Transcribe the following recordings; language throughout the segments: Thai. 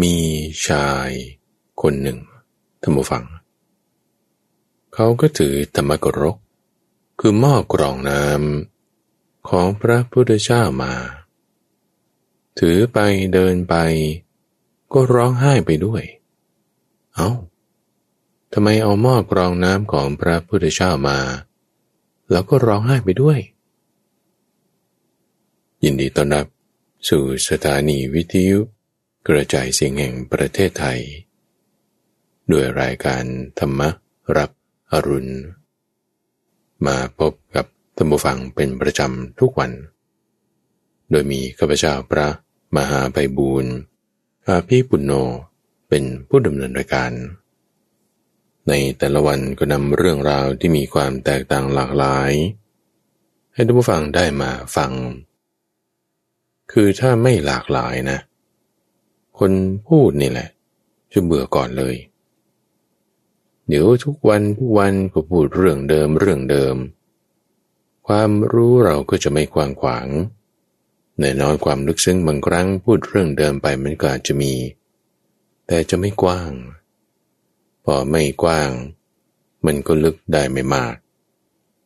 มีชายคนหนึ่งท่านผู้ฟัง เขาก็ถือธรรมกรก คือหม้อกรองน้ำของพระพุทธเจ้ามา ถือไปเดินไป ก็ร้องไห้ไปด้วย เอา้าทำไมเอาหม้อกรองน้ำของพระพุทธเจ้ามา แล้วก็ร้องไห้ไปด้วย ยินดีต้อนรับ สู่สถานีวิทยุ กระจายเสียงแห่งประเทศไทย ด้วยรายการธรรมรับอรุณ มาพบกับธรรมฟังเป็นประจำทุกวัน โดยมีข้าพเจ้าพระมหาไพบูรณ์อาภีปุณโญเป็นผู้ดำเนินรายการ ในแต่ละวันก็นำเรื่องราวที่มีความแตกต่างหลากหลาย ให้ท่านผู้ฟังได้มาฟัง คือถ้าไม่หลากหลายนะเคนพูดนี่แหละจะเบื่อก่อนเลย เดี๋ยวทุกวันทุกวันก็พูดเรื่องเดิมเรื่องเดิม ความรู้เราก็จะไม่กว้างขวางแน่นอนความลึกซึ้งบางครั้งพูดเรื่องเดิมไปมันก็อาจจะมี แต่จะไม่กว้าง พอไม่กว้าง มันก็ลึกได้ไม่มาก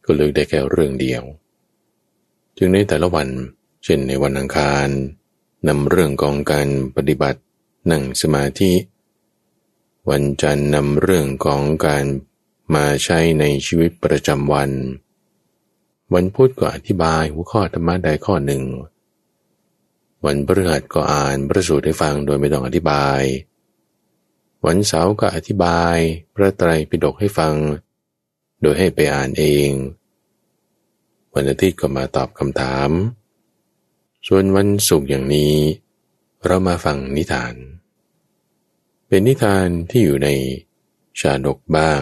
ก็ลึกได้แค่เรื่องเดียว จึงในแต่ละวัน เช่นในวันอังคาร นำเรื่องของการปฏิบัตินั่งสมาธิ วันจันทร์นำเรื่องของการมาใช้ในชีวิตประจำวัน วันพุธก็อธิบายหัวข้อธรรมะใดข้อหนึ่ง วันพฤหัสก็อ่านพระสูตรให้ฟังโดยไม่ต้องอธิบาย วันเสาร์ก็อธิบายพระไตรปิฎกให้ฟัง โดยให้ไปอ่านเอง วันอาทิตย์ก็มาตอบคำถาม ส่วนวันศุกร์อย่างนี้ เรามาฟังนิทาน เป็นนิทานที่อยู่ในชาดกบ้าง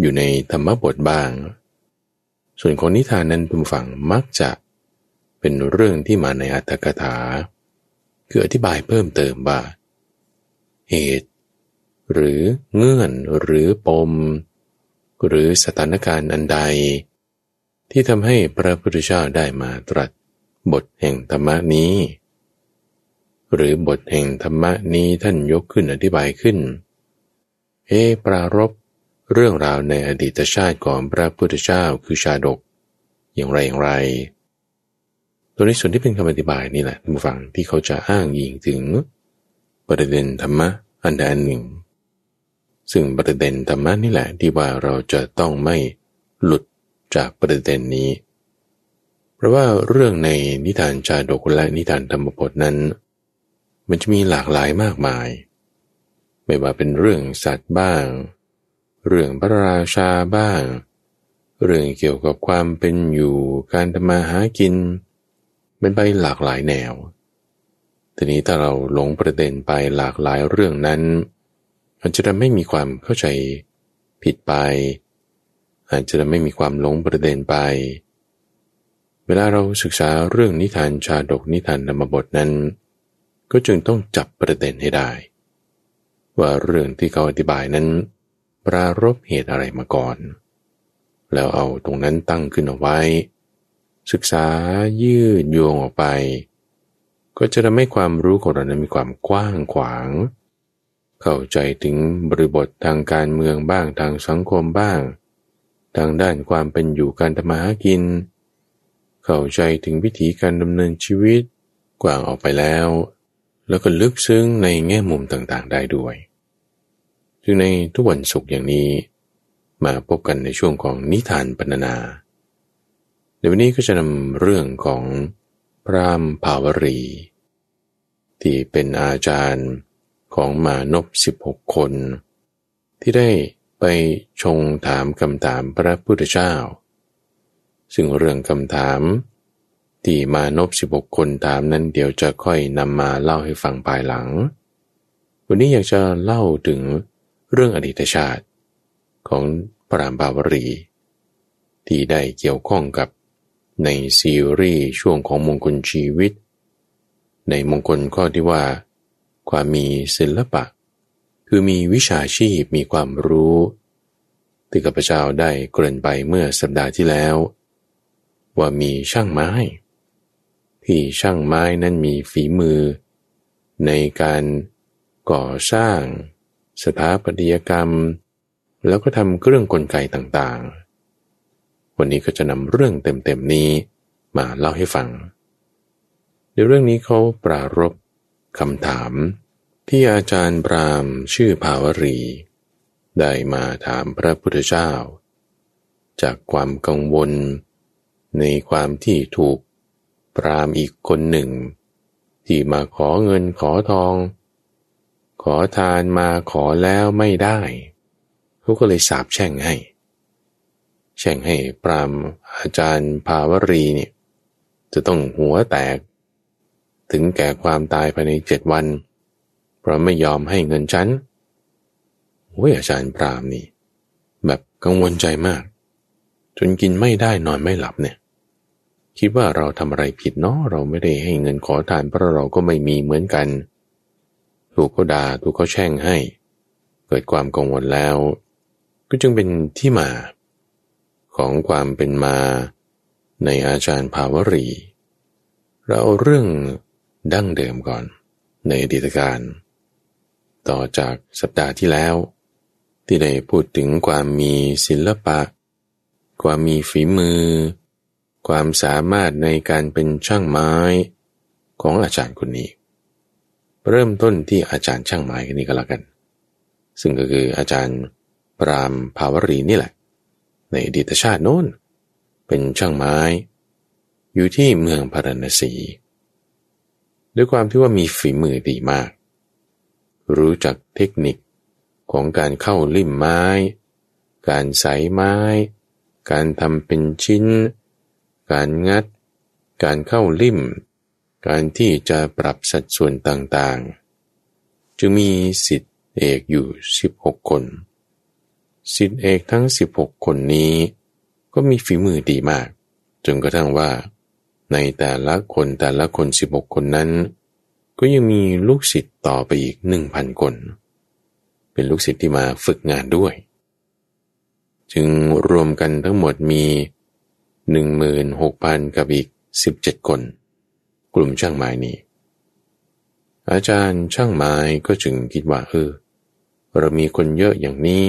อยู่ในธรรมบทบ้าง ส่วนของนิทานนั้นผู้ฟังมักจะเป็นเรื่องที่มาในอัตถกถา คืออธิบายเพิ่มเติมว่า เหตุ หรือเงื่อนหรือปม หรือสถานการณ์อันใด ที่ทำให้พระพุทธเจ้าได้มาตรัส บทแห่งธรรมนี้ หรือบทแห่งธรรมนี้ท่านยกขึ้นอธิบายขึ้น เอปรารบเรื่องราวในอดีตชาติของพระพุทธเจ้าคือชาดก อย่างไรอย่างไร ตัวในส่วนที่เป็นคำอธิบายนี่แหละท่านผู้ฟังที่เขาจะอ้างยิงถึง ประเด็นธรรมะอันใดอันหนึ่ง ซึ่งประเด็นธรรมะนี่แหละที่ว่าเราจะต้องไม่หลุดจากประเด็นนี้ ราะว่าเรื่องในนิทานชาดกและนิทานธรรมบทนั้น มันจะมีหลากหลายมากมาย ไม่ว่าเป็นเรื่องสัตว์บ้าง เรื่องพระราชาบ้าง เรื่องเกี่ยวกับความเป็นอยู่การทำมาหากินเป็นไปหลากหลายแนว ทีนี้ถ้าเราหลงประเด็นไปหลากหลายเรื่องนั้น อาจจะทำให้มีความเข้าใจผิดไป อาจจะทำให้มีความหลงประเด็นไป เวลาเราศึกษาเรื่องนิทานชาดกนิทานธรรมบทนั้น ก็จึงต้องจับประเด็นให้ได้ ว่าเรื่องที่เขาอธิบายนั้น ปรารบเหตุอะไรมาก่อน แล้วเอาตรงนั้นตั้งขึ้นเอาไว้ ศึกษายืดโยงออกไป ก็จะทำให้ความรู้ของเรานั้นมีความกว้างขวาง เข้าใจถึงบริบททางการเมืองบ้างทางสังคมบ้าง ทางด้านความเป็นอยู่การทำมาหากิน เข้าใจถึงวิธีการดำเนินชีวิต กว้างออกไปแล้ว แล้วก็ลึกซึ้งในแง่มุมต่างๆ ได้ด้วยจึงในทุกวันศุกร์อย่างนี้ มาพบกันในช่วงของนิทานปรรนา ในวันนี้ก็จะนำเรื่องของพรามภาวรี ที่เป็นอาจารย์ของมานพสิบหกคน ที่ได้ไปชงถามคำถามพระพุทธเจ้า ซึ่งเรื่องคำถาม ที่มานพสิบกคนถามนั้นเดี๋ยวจะค่อยนำมาเล่าให้ฟังภายหลัง วันนี้อยากจะเล่าถึงเรื่องอดีตชาติของพระรามบาวรี ที่ได้เกี่ยวข้องกับในซีรีส์ช่วงของมงคลชีวิต ในมงคลข้อที่ว่า ความมีศิลปะ คือมีวิชาชีพมีความรู้ที่ข้าพเจ้าได้เกริ่นไปเมื่อสัปดาห์ที่แล้ว ว่ามีช่างไม้ ที่ช่างไม้นั้นมีฝีมือ ในการก่อสร้าง สถาปัตยกรรม แล้วก็ทำเครื่องกลไกต่างๆ วันนี้ก็จะนำเรื่องเต็มๆนี้มาเล่าให้ฟัง ในเรื่องนี้เขาปรารบคำถามที่อาจารย์ปรามชื่อภาวรี ได้มาถามพระพุทธเจ้า จากความกังวล ในความที่ถูกปรามอีกคนหนึ่ง ที่มาขอเงินขอทอง ขอทานมาขอแล้วไม่ได้เขาก็เลยสาบแช่งให้ แช่งให้ปรามอาจารย์ภาวรีเนี่ยจะต้องหัวแตก ถึงแก่ความตายภายในเจ็ดวัน เพราะไม่ยอมให้เงินฉันโอ้ยอาจารย์ปรามนี่ แบบกังวลใจมาก จนกินไม่ได้นอนไม่หลับเนี่ย คิดว่าเราทำอะไรผิดเนาะเราไม่ได้ให้เงินขอทานเพราะเราก็ไม่มีเหมือนกัน ถูกเขาด่าถูกเขาแช่งให้ เกิดความกังวลแล้ว ก็จึงเป็นที่มา ของความเป็นมาในอาจารย์ภาวรี เราเอาเรื่องดั้งเดิมก่อน ในอดีตการ ต่อจากสัปดาห์ที่แล้ว ที่ได้พูดถึงความมีศิลปะ ความมีฝีมือ ความสามารถในการเป็นช่างไม้ของอาจารย์คนนี้ เริ่มต้นที่อาจารย์ช่างไม้คนนี้ก็แล้วกัน ซึ่งก็คืออาจารย์ปรามภาวรีนี่แหละ ในอดีตชาติโน้น เป็นช่างไม้ อยู่ที่เมืองพารณสี ด้วยความที่ว่ามีฝีมือดีมาก รู้จักเทคนิคของการเข้าลิ่มไม้ การใสไม้ การทำเป็นชิ้น การงัด การเข้าลิ่ม การที่จะปรับสัดส่วนต่างๆจึงมีสิทธิเอกอยู่ 16 คน สิทธิเอกทั้ง 16 คนนี้ ก็มีฝีมือดีมากจนกระทั่งว่า ในแต่ละคนแต่ละคน 16 คนนั้น ก็ยังมีลูกศิษย์ต่อไปอีก 1,000 คน เป็นลูกศิษย์ที่มาฝึกงานด้วย จึงรวมกันทั้งหมดมี 16,000 กับอีก 17 คน กลุ่มช่างไม้นี้ อาจารย์ช่างไม้ก็จึงคิดว่าเออเรามีคนเยอะอย่างนี้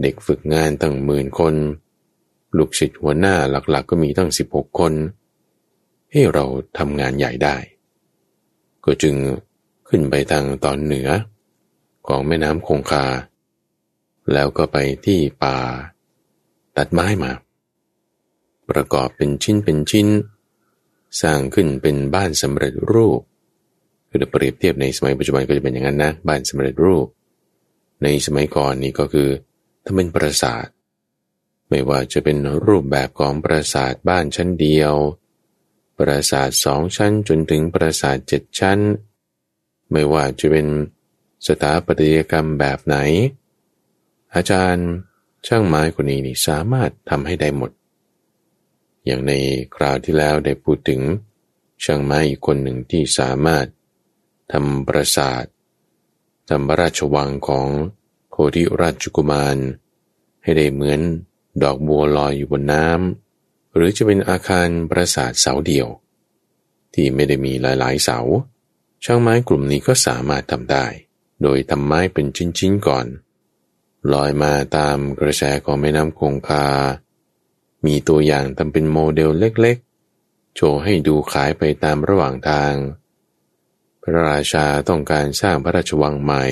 เด็กฝึกงานตั้งหมื่นคน ลูกศิษย์หัวหน้าหลักๆก็มีตั้ง 16 คน ให้เราทำงานใหญ่ได้ ก็จึงขึ้นไปทางตอนเหนือ ของแม่น้ำคงคา แล้วก็ไปที่ป่า ตัดไม้มา ประกอบเป็นชิ้นเป็นชิ้น สร้างขึ้นเป็นบ้านสำเร็จรูปคือเปรียบเทียบในสมัยปัจจุบันก็จะเป็นอย่างนั้นนะบ้านสำเร็จรูป ในสมัยก่อนนี่ก็คือถ้าเป็นปราสาท ไม่ว่าจะเป็นรูปแบบของปราสาทบ้านชั้นเดียว ปราสาทสองชั้นจนถึงปราสาทเจ็ดชั้น ไม่ว่าจะเป็นสถาปัตยกรรมแบบไหน อาจารย์ช่างไม้คนนี้นี่สามารถทำให้ได้หมด อย่างในคราวที่แล้วได้พูดถึงช่างไม้อีกคนหนึ่งที่สามารถทำปราสาททำพระราชวังของโคทิราชกุมาร ให้ได้เหมือนดอกบัวลอยอยู่บนน้ำหรือจะเป็นอาคารปราสาทเสาเดียว ที่ไม่ได้มีหลายๆเสา ช่างไม้กลุ่มนี้ก็สามารถทำได้ โดยทำไม้เป็นชิ้นๆก่อน ลอยมาตามกระแสของแม่น้ำคงคา มีตัวอย่างทำเป็นโมเดลเล็กๆ โชว์ให้ดูขายไปตามระหว่างทาง พระราชาต้องการสร้างพระราชวังใหม่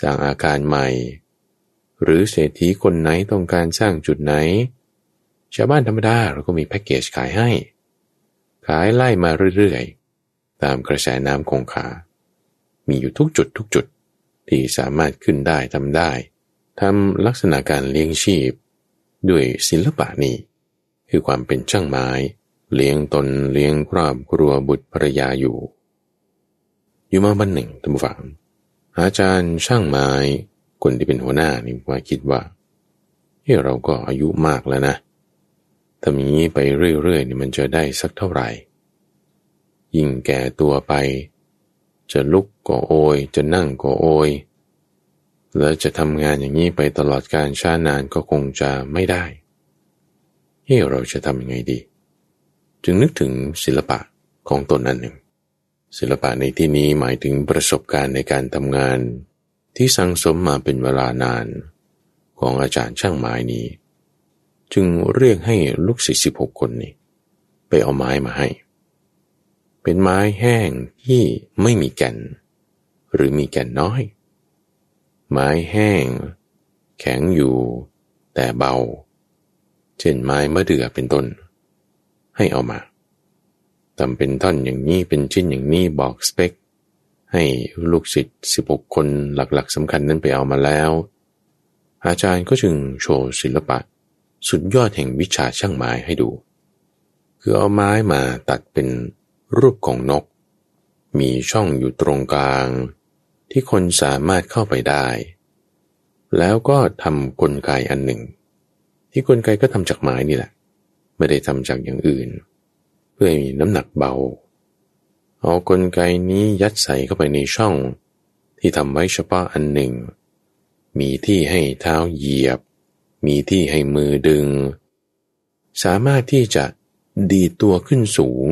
สร้างอาคารใหม่ หรือเศรษฐีคนไหนต้องการสร้างจุดไหน ชาวบ้านธรรมดาเราก็มีแพ็กเกจขายให้ ขายไล่มาเรื่อยๆ ตามกระแสน้ำคงคา มีอยู่ทุกจุดทุกจุดที่สามารถขึ้นได้ทำได้ทำลักษณะการเลี้ยงชีพ ด้วยศิลปะนี้ คือความเป็นช่างไม้ เลี้ยงตนเลี้ยงครอบครัวบุตรภรรยาอยู่ อยู่มาวันหนึ่งท่านผู้ฟัง อาจารย์ช่างไม้ คนที่เป็นหัวหน้านี่ว่าคิดว่าเฮ้เราก็อายุมากแล้วนะถ้ามีไปเรื่อยๆนี่มันจะได้สักเท่าไหร่ ยิ่งแก่ตัวไป จะลุกก็โอย จะนั่งก็โอย แล้วจะทำงานอย่างนี้ไปตลอดการชานานก็คงจะไม่ได้เฮ้เราจะทำยังไงดี จึงนึกถึงศิลปะของตนนั้นหนึ่ง ศิลปะในที่นี้หมายถึงประสบการณ์ในการทำงาน ที่สังสมมาเป็นเวลานาน ของอาจารย์ช่างไม้นี้ จึงเรียกให้ลูกศิษย์สิบหกคนนี้ ไปเอาไม้มาให้ เป็นไม้แห้งที่ไม่มีแก่น หรือมีแก่นน้อย ไม้แห้ง แข็งอยู่ แต่เบา เช่นไม้มะเดื่อเป็นต้น ให้เอามาทำเป็นท่อนอย่างนี้เป็นชิ้นอย่างนี้บอกสเปค ให้ลูกศิษย์สิบหกคนหลักๆสำคัญนั้นไปเอามาแล้ว อาจารย์ก็จึงโชว์ศิลปะ สุดยอดแห่งวิชาช่างไม้ให้ดู คือเอาไม้มาตัดเป็นรูปของนก มีช่องอยู่ตรงกลาง ที่คนสามารถเข้าไปได้ แล้วก็ทำกลไกอันหนึ่ง ที่กลไกก็ทำจากไม้นี่แหละ ไม่ได้ทำจากอย่างอื่น เพื่อให้มีน้ำหนักเบา เอากลไกนี้ยัดใส่เข้าไปในช่อง ที่ทำไว้เฉพาะอันหนึ่ง มีที่ให้เท้าเหยียบ มีที่ให้มือดึง สามารถที่จะดีตัวขึ้นสูง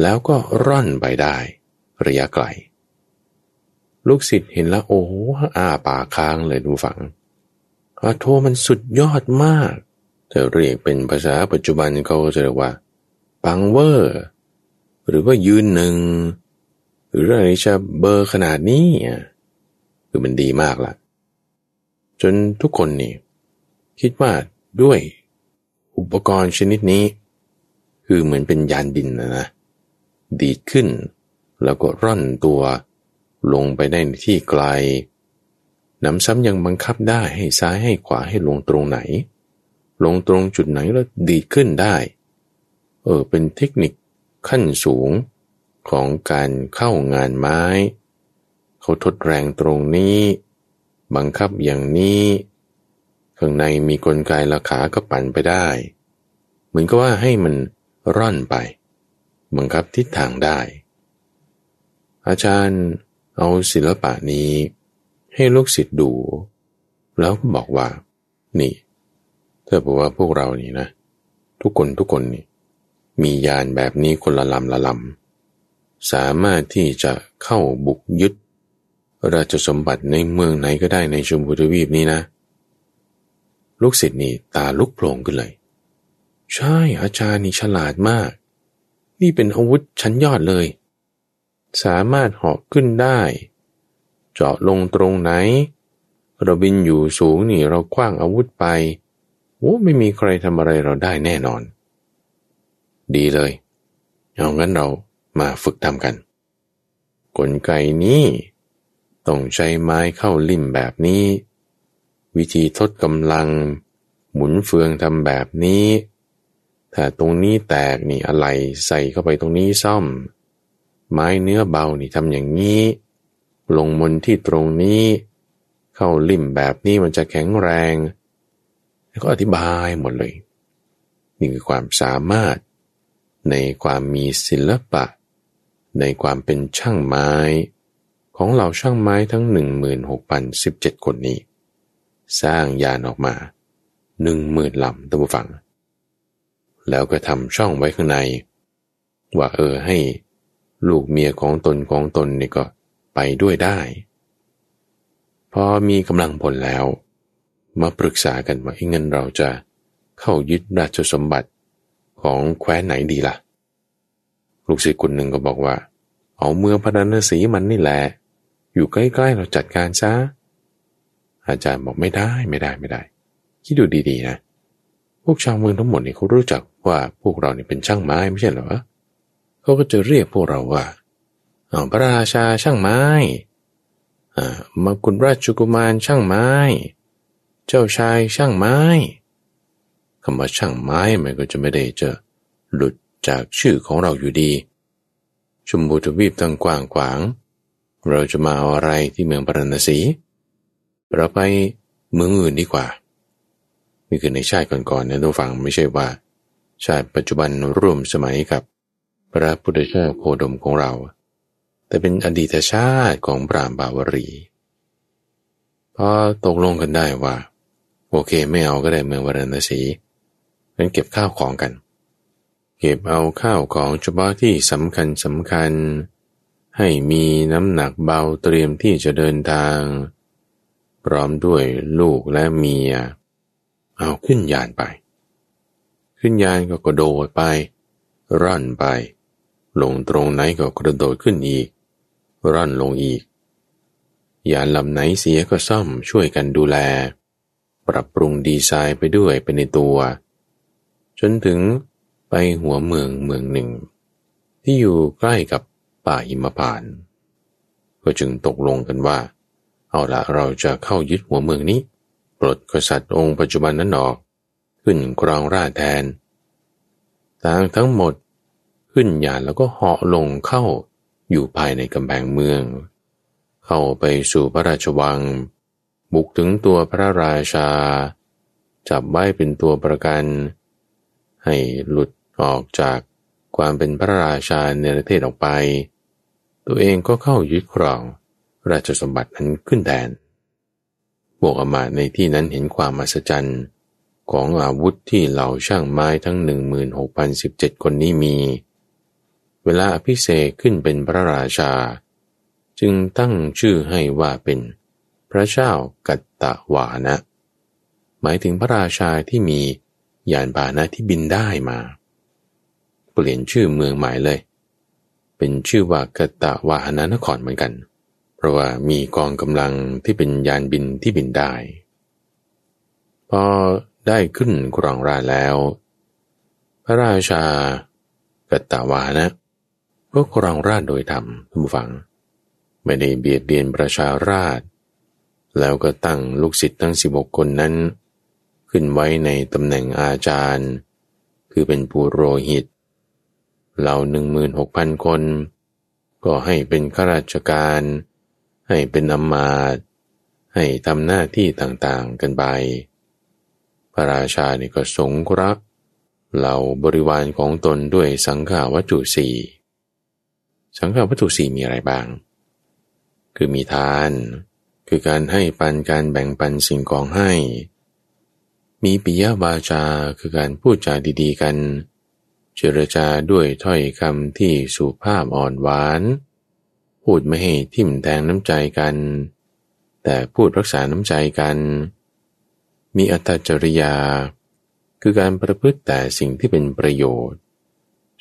แล้วก็ร่อนไปได้ ระยะไกล ลูกศิษย์เห็นแล้วโอ้โหอาปาค้างเลยดูฝังอาโทมันสุดยอดมากจะเรียกเป็นภาษาปัจจุบันเขาจะเรียกว่า ปังเวอร์ หรือว่ายืนหนึ่ง หรืออะไรจะเบอร์ขนาดนี้คือมันดีมากละจนทุกคนนี่ คิดว่าด้วยอุปกรณ์ชนิดนี้ คือเหมือนเป็นยานบินนะนะ ดีดขึ้น แล้วก็ร่อนตัว ลงไปได้ในที่ไกลน้ำซ้ำยังบังคับได้ให้ซ้ายให้ขวาให้ลงตรงไหน ลงตรงจุดไหนแล้วดีดขึ้นได้ เออเป็นเทคนิคขั้นสูงของการเข้างานไม้ เขาทดแรงตรงนี้ บังคับอย่างนี้ข้างในมีกลไกราขาก็ปั่นไปได้ เหมือนกับว่าให้มันร่อนไป บังคับทิศทางได้ อาจารย์ เอาศิลปะนี้ให้ลูกศิษย์ดู แล้วก็บอกว่า นี่ถ้าบอกว่าพวกเรานี่นะ ทุกคนทุกคนนี่ มียานแบบนี้คนละลำละลำสามารถที่จะเข้าบุกยึด ราชสมบัติในเมืองไหนก็ได้ในชมพูทวีปนี้นะ ลูกศิษย์นี่ตาลุกโผล่ขึ้นเลย ใช่อาจารย์นี่ฉลาดมาก นี่เป็นอาวุธชั้นยอดเลย สามารถเหอกขึ้นได้ เจาะลงตรงไหน เราบินอยู่สูงนี่เราคว้างอาวุธไปโอ้ไม่มีใครทำอะไรเราได้แน่นอน ดีเลย เอางั้นเรามาฝึกทำกัน กลไกนี้ต้องใช้ไม้เข้าลิ่มแบบนี้ วิธีทดกำลัง หมุนเฟืองทำแบบนี้ ถ้าตรงนี้แตกนี่อะไรใส่เข้าไปตรงนี้ซ่อม ไม้เนื้อเบานี่ทำอย่างนี้ ลงมนที่ตรงนี้ เข้าลิ่มแบบนี้มันจะแข็งแรง แล้วก็อธิบายหมดเลย นี่คือความสามารถ ในความมีศิลปะ ในความเป็นช่างไม้ ของเหล่าช่างไม้ทั้ง 16,017 คนนี้ สร้างยานออกมาหนึ่งหมื่นลำตั้งฟัง แล้วก็ทำช่องไว้ข้างใน ว่าเออให้ ลูกเมียของตนของตนนี่ก็ไปด้วยได้ พอมีกำลังผลแล้ว มาปรึกษากันว่าเงินเราจะเข้ายึดราชสมบัติของแคว้นไหนดีละ่ะ ลูกศิษย์คนหนึ่งก็บอกว่า เอาเมืองพระนศีมันนี่แหละ อยู่ใกล้ๆเราจัดการซะ อาจารย์บอกไม่ได้ไม่ได้ไม่ได้ คิดดูดีๆนะ พวกชาวเมืองทั้งหมดนี่เขารู้จักว่าพวกเราเนี่ยเป็นช่างไม้ไม่ใช่เหรอ เขาก็จะเรียกพวกเราว่าอาพระราชาช่างไม้อ่ามากุฎราชกุมารช่างไม้ เจ้าชายช่างไม้คำว่าช่างไม้มันก็จะไม่ได้จะหลุดจากชื่อของเราอยู่ดี ชมพูทวีปตั้งกว้างขวาง เราจะมาเอาอะไรที่เมืองพาราณสี เราไปเมืองอื่นดีกว่า นี่คือในชาติก่อนๆนะท่านผู้ฟังไม่ใช่ว่า ชาติปัจจุบันร่วมสมัยกับ พระพุทธเจ้าโคดมของเรา แต่เป็นอดีตชาติของพราหมณ์พาวรีพอตกลงกันได้ว่า โอเคไม่เอาก็ได้เมืองวรณสีงั้นเก็บข้าวของกัน เก็บเอาข้าวของเฉพาะที่สำคัญสำคัญ ให้มีน้ำหนักเบาเตรียมที่จะเดินทาง พร้อมด้วยลูกและเมีย เอาขึ้นยานไป ขึ้นยานก็กระโดดไป ร่อนไป ลงตรงไหนก็กระโดดขึ้นอีก ร่อนลงอีก ยานลำไหนเสียก็ซ่อมช่วยกันดูแล ปรับปรุงดีไซน์ไปด้วยเป็นในตัว จนถึงไปหัวเมืองเมืองหนึ่ง ที่อยู่ใกล้กับป่าหิมพาน ก็จึงตกลงกันว่า เอาละเราจะเข้ายึดหัวเมืองนี้ปลดกษัตริย์องค์ปัจจุบันนั้นออก ขึ้นครองราชแทนต่างทั้งหมด ขึ้นยานแล้วก็เหาะลงเข้าอยู่ภายในกำแพงเมือง เข้าไปสู่พระราชวัง บุกถึงตัวพระราชา จับไว้เป็นตัวประกัน ให้หลุดออกจากความเป็นพระราชาในประเทศออกไป ตัวเองก็เข้ายึดครองราชสมบัตินั้นขึ้นแทนบวกอมาในที่นั้นเห็นความมหัศจรรย์ของอาวุธที่เหล่าช่างไม้ทั้ง 16,017 คนนี้มี เวลาอภิเษกขึ้นเป็นพระราชา จึงตั้งชื่อให้ว่าเป็นพระเจ้ากัตตะวานะ หมายถึงพระราชาที่มียานพาหนะที่บินได้มา เปลี่ยนชื่อเมืองใหม่เลย เป็นชื่อว่ากัตตะวาหนานครเหมือนกัน เพราะว่ามีกองกำลังที่เป็นยานบินที่บินได้ พอได้ขึ้นครองราชแล้ว พระราชากัตตาวานะ ก็ครองราชโดยธรรมท่านผู้ฟัง ไม่ได้เบียดเบียนประชาราช แล้วก็ตั้งลูกศิษย์ทั้งสิบกคนนั้น ขึ้นไว้ในตำแหน่งอาจารย์ คือเป็นปุโรหิต เหล่าหนึ่งมืนหกพันคน ก็ให้เป็นข้าราชการ ให้เป็นอมาตให้ทำหน้าที่ต่างๆกันไป พระราชาเนี่ก็สงราะห์เหล่าบริวารของตนด้วยสังขาวัตถุสี่ สังขาวัตถุสี่มีอะไรบ้าง คือมีทาน คือการให้ปันการแบ่งปันสิ่งของให้ มีปิยวาจาคือการพูดจาดีๆกัน เจรจาด้วยถ้อยคำที่สุภาพอ่อนหวาน พูดไม่ให้ทิ่มแทงน้ำใจกัน แต่พูดรักษาน้ำใจกัน มีอัตจริยา คือการประพฤติแต่สิ่งที่เป็นประโยชน์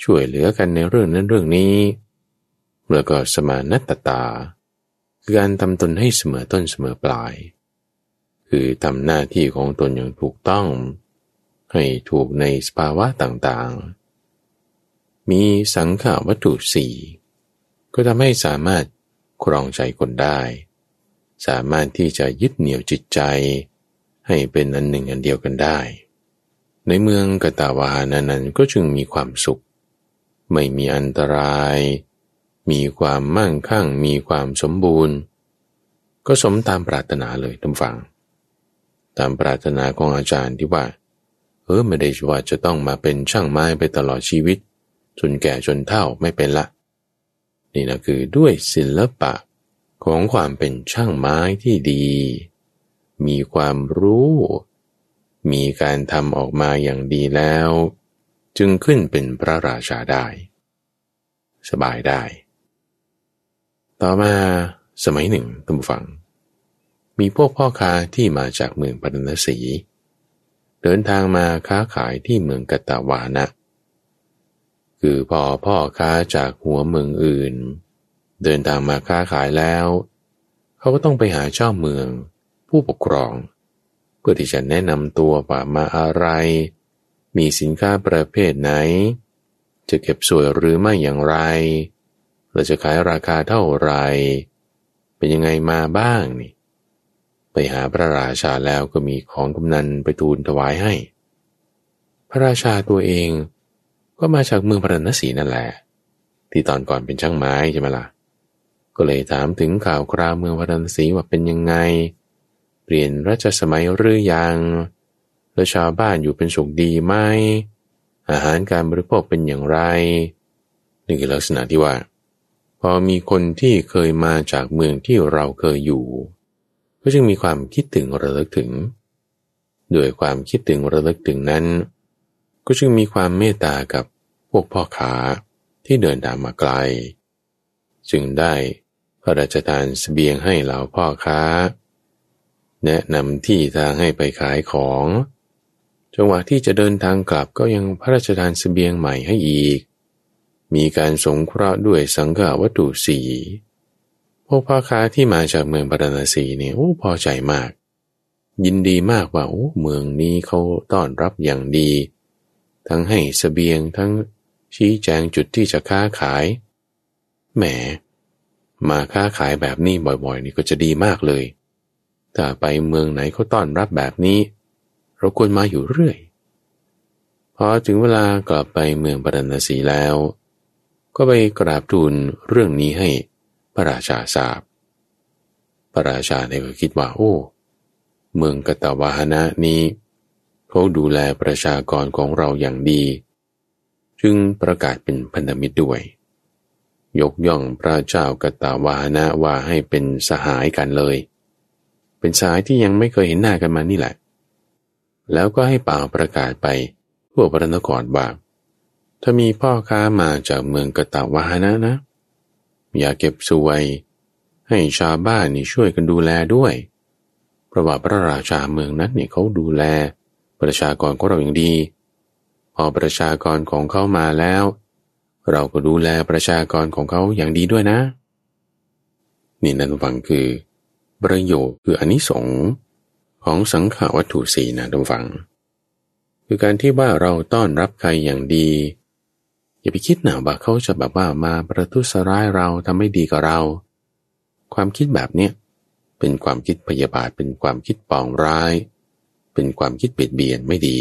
ช่วยเหลือกันในเรื่องนั้นเรื่องนี้ แล้วก็สมานัตตา คือการทำตนให้เสมอต้นเสมอปลาย คือทำหน้าที่ของตนอย่างถูกต้อง ให้ถูกในสภาวะต่างๆ มีสังขาวัตถุสี่ก็ทำให้สามารถครองใจคนได้ สามารถที่จะยึดเหนี่ยวจิตใจ ให้เป็นอันหนึ่งอันเดียวกันได้ ในเมืองกตาวานานั้นก็จึงมีความสุข ไม่มีอันตราย มีความมั่งคั่ง มีความสมบูรณ์ ก็สมตามปรารถนาเลยทุกฝัง ตามปรารถนาของอาจารย์ที่ว่า เออไม่ได้ว่าจะต้องมาเป็นช่างไม้ไปตลอดชีวิต จนแก่จนเฒ่าไม่เป็นละ นี่นะคือด้วยศิลปะของความเป็นช่างไม้ที่ดี มีความรู้ มีการทำออกมาอย่างดีแล้ว จึงขึ้นเป็นพระราชาได้ สบายได้ ต่อมาสมัยหนึ่งท่านผู้ฟัง มีพวกพ่อค้าที่มาจากเมืองปัตนสี เดินทางมาค้าขายที่เมืองกตาวานะ คือพอพ่อค้าจากหัวเมืองอื่น เดินทางมาค้าขายแล้ว เขาก็ต้องไปหาเจ้าเมือง ผู้ปกครอง เพื่อที่จะแนะนำตัวว่ามาอะไร มีสินค้าประเภทไหน จะเก็บสวยหรือไม่อย่างไร เราจะขายราคาเท่าไรเป็นยังไงมาบ้างนี่ ไปหาพระราชาแล้วก็มีของกำนันไปทูลถวายให้ พระราชาตัวเองก็มาจากเมืองพระนศีนั่นแหละ ที่ตอนก่อนเป็นช่างไม้ใช่ไหมละ่ะ ก็เลยถามถึงข่าวคราวเมืองพระนศีว่าเป็นยังไง เปลี่ยนรัชสมัยหรือยัง แล้วชาวบ้านอยู่เป็นสุขดีไหมอาหารการบริโภคเป็นอย่างไรนี่คือลักษณะที่ว่า อมีคนที่เคยมาจากเมืองที่เราเคยอยู่ ก็จึงมีความคิดถึงระลึกถึง ด้วยความคิดถึงระลึกถึงนั้น ก็จึงมีความเมตตากับพวกพ่อค้าที่เดินทางมาไกล จึงได้พระราชทานสเสบียงให้เหล่าพ่อค้า แนะนำที่ทางให้ไปขายของ จังหวะที่จะเดินทางกลับก็ยังพระราชทานสเสบียงใหม่ให้อีก มีการสงเคราะห์ด้วยสังฆวัตถุสีพวกพ่อค้าที่มาจากเมืองปารณสีเนี่ยโอ้พอใจมาก ยินดีมากว่าโอ้เมืองนี้เขาต้อนรับอย่างดี ทั้งให้สเสบียงทั้งชี้แจงจุดที่จะค้าขาย แหม มาค้าขายแบบนี้บ่อยๆ นี่ก็จะดีมากเลยถ้าไปเมืองไหนเขาต้อนรับแบบนี้ เราควรมาอยู่เรื่อย พอถึงเวลากลับไปเมืองปารณสีแล้ว ก็ไปกราบทูลเรื่องนี้ให้พระราชาทราบ พระราชาเนี่ยก็คิดว่าโอ้ เมืองกตวาหนะนี้เขาดูแลประชากรของเราอย่างดี จึงประกาศเป็นพันธมิตรด้วย ยกย่องพระเจ้ากตาวานะว่าให้เป็นสหายกันเลย เป็นสหายที่ยังไม่เคยเห็นหน้ากันมานี่แหละ แล้วก็ให้ป่าประกาศไปทั่วพระนครว่า ถ้ามีพ่อค้ามาจากเมืองกตาวานะนะ อย่าเก็บสวย ให้ชาวบ้านนี่ช่วยกันดูแลด้วย เพราะว่าพระราชาเมืองนั้นเนี่ยเขาดูแล ประชากรของเราอย่างดี พอประชากรของเขามาแล้ว เราก็ดูแลประชากรของเขาอย่างดีด้วยนะ นี่นั่นฟังคือ ประโยชน์คืออนิสงส์ของสังขาวัตถุสีนะทุกฝัง คือการที่ว่าเราต้อนรับใครอย่างดี อย่าไปคิดหนาว่าเขาจะแบบว่ามาประทุษร้ายเราทำไม่ดีกับเรา ความคิดแบบเนี้ยเป็นความคิดพยาบาทเป็นความคิดปองร้าย เป็นความคิดเบียดเบียนไม่ดี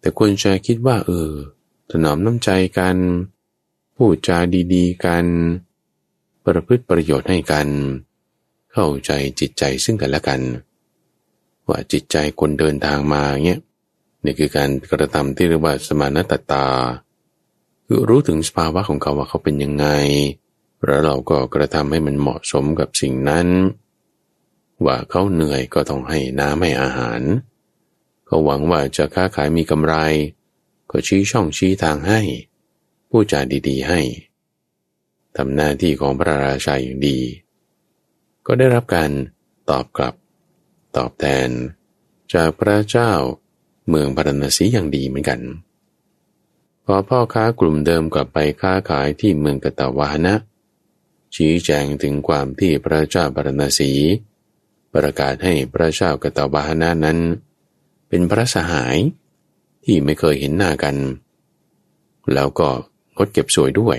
แต่ควรจะคิดว่า เออ ถนอมน้ำใจกัน พูดจาดีๆกัน ประพฤติประโยชน์ให้กัน เข้าใจจิตใจซึ่งกันและกัน ว่าจิตใจคนเดินทางมาเงี้ยนี่คือการกระทำที่เรียกว่าสมานตตา คือรู้ถึงสภาวะของเขาว่าเขาเป็นยังไง แล้วเราก็กระทำให้มันเหมาะสมกับสิ่งนั้น ว่าเขาเหนื่อยก็ต้องให้น้ำให้อาหาร เขาหวังว่าจะค้าขายมีกำไร ก็ชี้ช่องชี้ทางให้ ผู้จาดีๆให้ทำหน้าที่ของพระราชาอย่างดี ก็ได้รับการตอบกลับ ตอบแทน จากพระเจ้าเมืองปารณสีอย่างดีเหมือนกัน พอพ่อค้ากลุ่มเดิมกลับไปค้าขายที่เมืองกตาวานะ ชี้แจงถึงความที่พระเจ้าปารณสี ประกาศให้พระเจ้ากตาวานะนั้น เป็นพระสหายที่ไม่เคยเห็นหน้ากัน แล้วก็งดเก็บสวยด้วย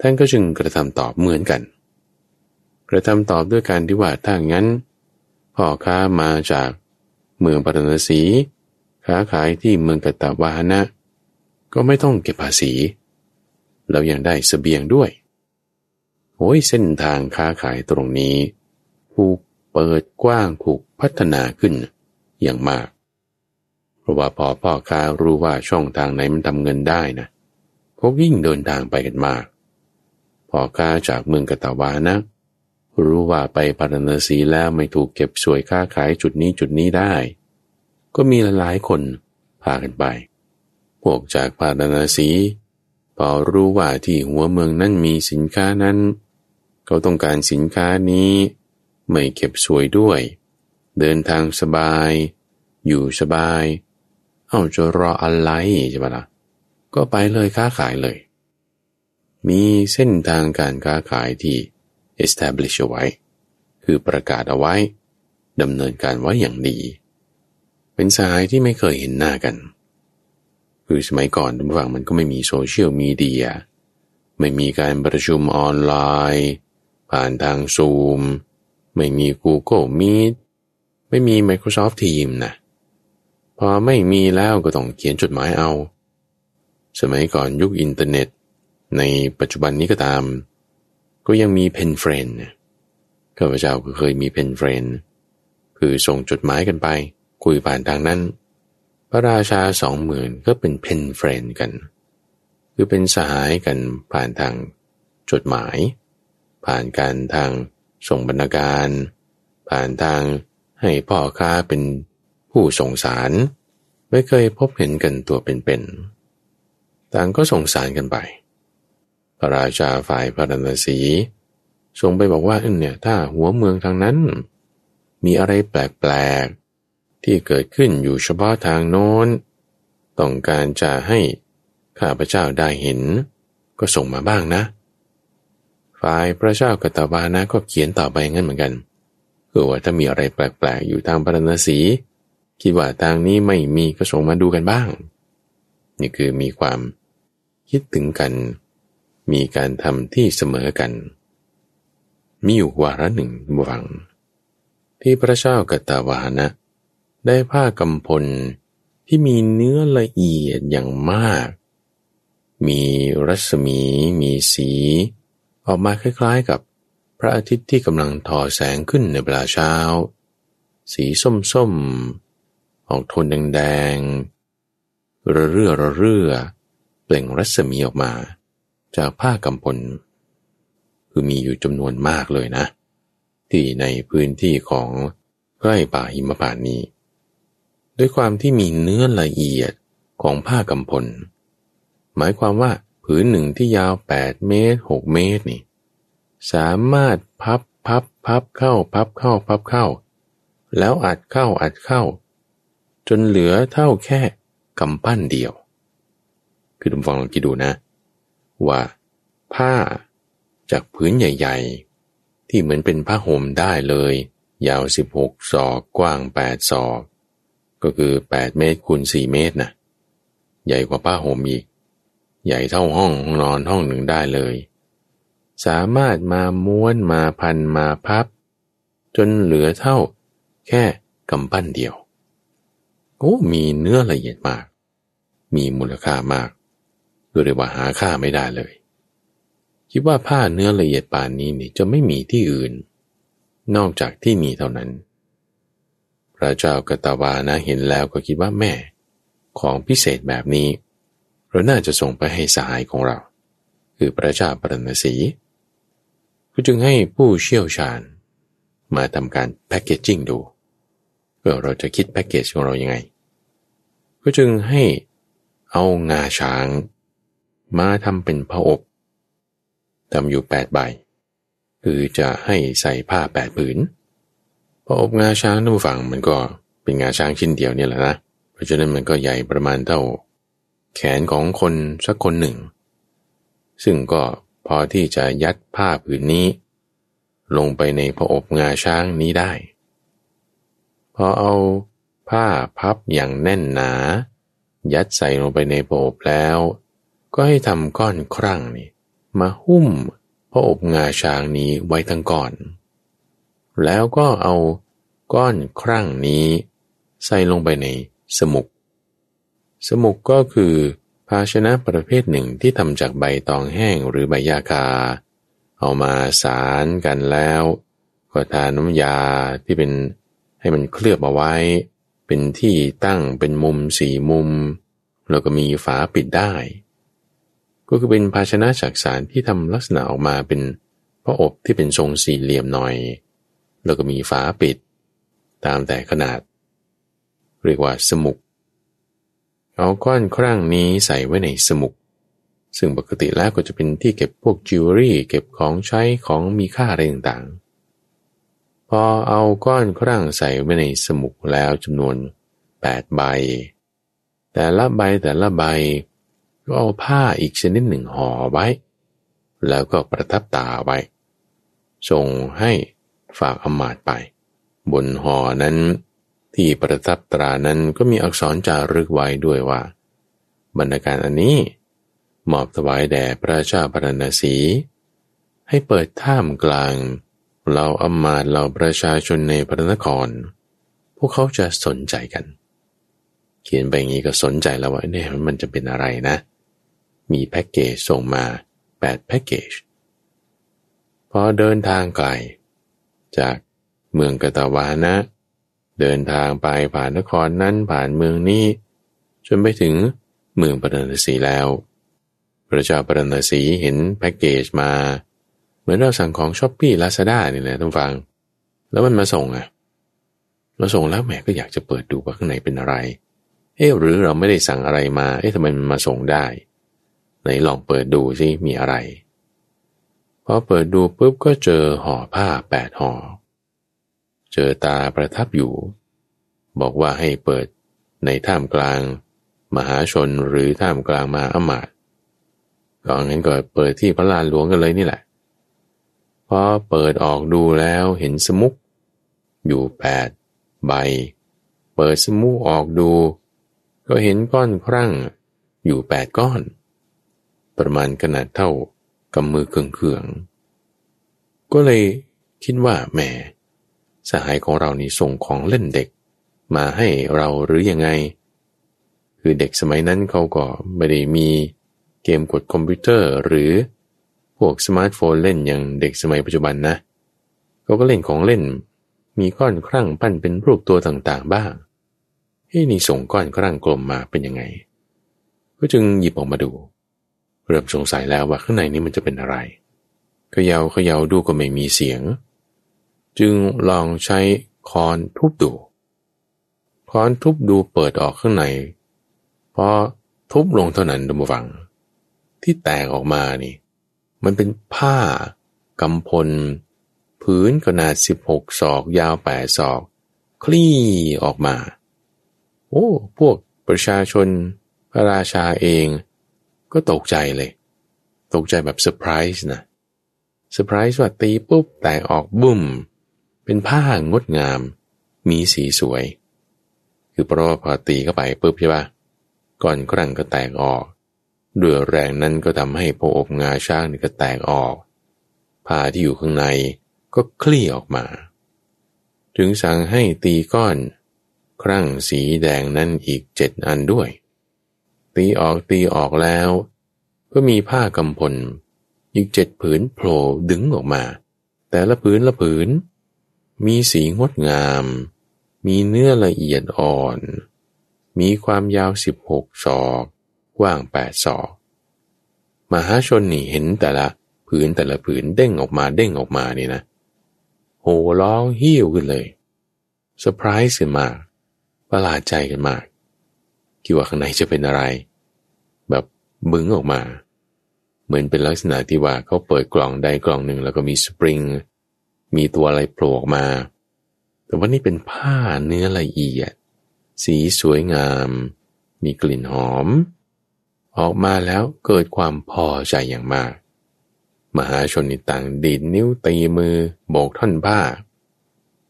ท่านก็จึงกระทำตอบเหมือนกัน กระทำตอบด้วยการที่ว่าถ้างั้นพ่อค้ามาจากเมืองปารณสีค้าขายที่เมืองกตาวานะ ก็ไม่ต้องเก็บภาษี เรายังได้สเสบียงด้วยโอ้ยเส้นทางค้าขายตรงนี้ถูกเปิดกว้างถูกพัฒนาขึ้นอย่างมาก เพราะว่าพอพ่อค้ารู้ว่าช่องทางไหนมันทำเงินได้นะเขายิ่งเดินทางไปกันมากพ่อค้าจากเมืองกตาวานะ รู้ว่าไปปารณสีแล้วไม่ถูกเก็บสวยค้าขายจุดนี้จุดนี้ได้ ก็มีหลายคนพากันไป พวกจากปารณสีพอรู้ว่าที่หัวเมืองนั้นมีสินค้านั้น เขาต้องการสินค้านี้ ไม่เก็บสวยด้วย เดินทางสบาย อยู่สบาย เอาจะรออะไรใช่ไหมละ่ะก็ไปเลยค้าขายเลย มีเส้นทางการค้าขายที่ establish เอาไว้ คือประกาศเอาไว้ดำเนินการไว้อย่างดี เป็นสายที่ไม่เคยเห็นหน้ากัน คือสมัยก่อนท่านผู้ฟังมันก็ไม่มี social media ไม่มีการประชุมออนไลน์ ผ่านทางซูม ไม่มี Google Meet ไม่มี Microsoft Team นะ พอไม่มีแล้วก็ต้องเขียนจดหมายเอา สมัยก่อนยุคอินเทอร์เน็ต ในปัจจุบันนี้ก็ตาม ก็ยังมี pen friend ข้าพเจ้าก็เคยมี pen friend คือส่งจดหมายกันไป คุยผ่านทางนั้น พระราชาสองเมืองก็เป็น pen friend กัน คือเป็นสหายกันผ่านทางจดหมาย ผ่านการทางส่งบรรณาการ ผ่านทางให้พ่อค้าเป็นผู้ส่งสาร ไม่เคยพบเห็นกันตัวเป็นๆต่างก็ส่งสารกันไป พระราชาฝ่ายพาราณสีส่งไปบอกว่าเนี่ยถ้าหัวเมืองทางนั้น มีอะไรแปลกๆ ที่เกิดขึ้นอยู่เฉพาะทางโน้น ต้องการจะให้ข้าพเจ้าได้เห็น ก็ส่งมาบ้างนะ ฝ่ายพระเจ้ากตบานะก็เขียนต่อไปงั้นเหมือนกันคือว่าถ้ามีอะไรแปลกๆ อยู่ทางพระนศีคิดว่าทางนี้ไม่มีก็ส่งมาดูกันบ้าง นี่คือมีความคิดถึงกัน มีการทำที่เสมอกัน มีอยู่วาระหนึ่งบวัง ที่พระเจ้ากตาวานะ ได้ผ้ากำพลที่มีเนื้อละเอียดอย่างมาก มีรัศมี มีสี ออกมาคล้ายๆกับพระอาทิตย์ที่กำลังทอแสงขึ้นในเวลาเช้า สีส้มๆ ออกโทนแดงๆระเรื่อระเรื่อเปล่งรัศมีออกมา จากผ้ากำพล คือมีอยู่จำนวนมากเลยนะ ที่ในพื้นที่ของใกล้ป่าหิมพานนี้ ด้วยความที่มีเนื้อละเอียดของผ้ากำพล หมายความว่าผืนหนึ่งที่ยาว 8 เมตร 6 เมตรนี่ สามารถพับพับพับเข้าพับเข้าพับเข้า แล้วอัดเข้าอัดเข้า จนเหลือเท่าแค่กำปั้นเดียว คือทุกฟังลองคิดดูนะ ว่าผ้าจากพื้นใหญ่ ๆ ที่เหมือนเป็นผ้าห่มได้เลย ยาว 16 ศอกกว้าง 8 ศอก ก็คือ 8 เมตรคูณ4เมตรนะใหญ่กว่าผ้าห่มอีก ใหญ่เท่าห้องนอนห้องหนึ่งได้เลย สามารถมาม้วนมาพันมาพับ จนเหลือเท่าแค่กำปั้นเดียวโอ้มีเนื้อละเอียดมาก มีมูลค่ามากเรียกว่าหาค่าไม่ได้เลย คิดว่าผ้าเนื้อละเอียดป่านนี้นี่จะไม่มีที่อื่น นอกจากที่มีเท่านั้น ระเจ้ากตาวานะเห็นแล้วก็คิดว่าแม่ ของพิเศษแบบนี้ เราน่าจะส่งไปให้สหายของเรา คือพระเจ้าปรณสีก็จึงให้ผู้เชี่ยวชาญ มาทำการแพ็กเกจจิ้งดูว่าเราจะคิดแพ็กเกจของเรายัางไง ก็จึงให้เอางาช้าง มาทำเป็นผ้าอบทำอยู่แปดใบคือจะให้ใส่ผ้าแปดผืน ผ้าอบงาช้างนู่ฝั่งมันก็เป็นงาช้างชิ้นเดียวเนี่ยแหละนะ เพราะฉะนั้นมันก็ใหญ่ประมาณเท่า แขนของคนสักคนหนึ่ง ซึ่งก็พอที่จะยัดผ้าผืนนี้ ลงไปในผอบงาช้างนี้ได้ พอเอาผ้าพับอย่างแน่นหนา ยัดใส่ลงไปในผอบแล้ว ก็ให้ทำก้อนครั่งนี่มาหุ้มผอบงาช้างนี้ไว้ทั้งก้อน แล้วก็เอาก้อนครั่งนี้ ใส่ลงไปในสมุก สมุกก็คือภาชนะประเภทหนึ่งที่ทำจากใบตองแห้งหรือใบยาคา เอามาสารกันแล้ว ก็ทาน้ำยาที่เป็นให้มันเคลือบเอาไว้ เป็นที่ตั้งเป็นมุมสี่มุม แล้วก็มีฝาปิดได้ ก็คือเป็นภาชนะจากสารที่ทำลักษณะออกมาเป็นพระอบที่เป็นทรงสี่เหลี่ยมหน่อย แล้วก็มีฝาปิด ตามแต่ขนาด เรียกว่าสมุก เอาก้อนครั่งนี้ใส่ไว้ในสมุก ซึ่งปกติแล้วก็จะเป็นที่เก็บพวกจิวเวลรี่ เก็บของใช้ของมีค่าอะไรต่างๆ พอเอาก้อนครั่งใส่ไว้ในสมุกแล้วจำนวน8ใบ แต่ละใบแต่ละใบก็เอาผ้าอีกชนิดหนึ่งห่อไว้ แล้วก็ประทับตาไว้ส่งให้ ฝากอมาตไป บนหอนั้น ที่ประทับตรานั้นก็มีอักษรจารึกไว้ด้วยว่า บรรณาการอันนี้มอบถวายแด่พระเจ้าปรณสี ให้เปิดท่ามกลางเราอมาตเราประชาชนในพระนคร พวกเขาจะสนใจกัน เขียนไปอย่างนี้ก็สนใจแล้วว่าเนี่ยมันจะเป็นอะไรนะ มีแพ็กเกจส่งมา8แพ็กเกจพอเดินทางไกล จากเมืองกตาวานะ เดินทางไปผ่านนครนั้นผ่านเมืองนี้ จนไปถึงเมืองปรณสีแล้ว พระเจ้าปรณสีเห็นแพ็กเกจมา เหมือนเราสั่งของช้อปปี้ลาซาด้านี่แหละท่านฟัง แล้วมันมาส่งอะมาส่งแล้วแม่ก็อยากจะเปิดดูว่าข้างในเป็นอะไร เอ๊หรือเราไม่ได้สั่งอะไรมา เอ๊ะทำไมมันมาส่งได้ ไหนลองเปิดดูซิมีอะไร พอเปิดดูปุ๊บก็เจอห่อผ้าแปดห่อ เจอตาประทับอยู่ บอกว่าให้เปิดในท่ามกลาง มหาชนหรือท่ามกลางมาอมาตก็งั้นก็เปิดที่พระลานหลวงกันเลยนี่แหละ พอเปิดออกดูแล้วเห็นสมุก อยู่แปดใบ เปิดสมุกออกดู ก็เห็นก้อนครั่งอยู่แปดก้อน ประมาณขนาดเท่า กำมือเขื่องๆก็เลยคิดว่าแหมสหายของเรานี่ส่งของเล่นเด็กมาให้เราหรือยังไง คือเด็กสมัยนั้นเขาก็ไม่ได้มีเกมกดคอมพิวเตอร์หรือพวกสมาร์ทโฟนเล่นอย่างเด็กสมัยปัจจุบันนะเขาก็เล่นของเล่น มีก้อนครั่งปั้นเป็นรูปตัวต่างๆบ้างเฮ้นี่ส่งก้อนครั่งกลมมาเป็นยังไง ก็จึงหยิบออกมาดู เริ่มสงสัยแล้วว่าข้างในนี้มันจะเป็นอะไรเขยาเขยาดูก็ไม่มีเสียง จึงลองใช้คอนทุบดูคอนทุบดูเปิดออกข้างในพอทุบลงเท่านั้นดูมาฟัง ที่แตกออกมานี่ มันเป็นผ้ากัมพลพื้นขนาด 16 ศอก ยาว 8 ศอก คลี่ออกมา โอ้ พวกประชาชนพระราชาเอง ก็ตกใจเลย ตกใจแบบเซอร์ไพรส์นะเซอร์ไพรส์ว่าตีปุ๊บแตกออกบุ้ม เป็นผ้างดงาม มีสีสวย คือเพราะว่าพอตีเข้าไปปุ๊บใช่ปะก่อนกรั่งก็แตกออก ด้วยแรงนั้นก็ทำให้พออบงาช้างนี่ก็แตกออก ผ้าที่อยู่ข้างในก็คลี่ออกมา ถึงสั่งให้ตีก้อน ครั่งสีแดงนั้นอีกเจ็ดอันด้วย ตีออกตีออกแล้ว ก็มีผ้ากำพลอีกเจ็ดผืนโผล่ดึงออกมา แต่ละผืนละผืน มีสีงดงาม มีเนื้อละเอียดอ่อน มีความยาวสิบหกศอกกว้างแปดศอก มหาชนนี่เห็นแต่ละผืนแต่ละผืนเด้งออกมาเด้งออกมานี่นะ โหร้องฮิ้วขึ้นเลยเซอร์ไพรส์กันมากประหลาดใจกันมาก คิดว่าข้างในจะเป็นอะไร แบบบึ้งออกมา เหมือนเป็นลักษณะที่ว่าเขาเปิดกล่องใดกล่องหนึ่งแล้วก็มีสปริง มีตัวอะไรโผล่ออกมา แต่ว่านี่เป็นผ้าเนื้อละเอียด สีสวยงาม มีกลิ่นหอม ออกมาแล้วเกิดความพอใจอย่างมาก มหาชนนต่างดีดนิ้วตีมือโบกท่อนผ้า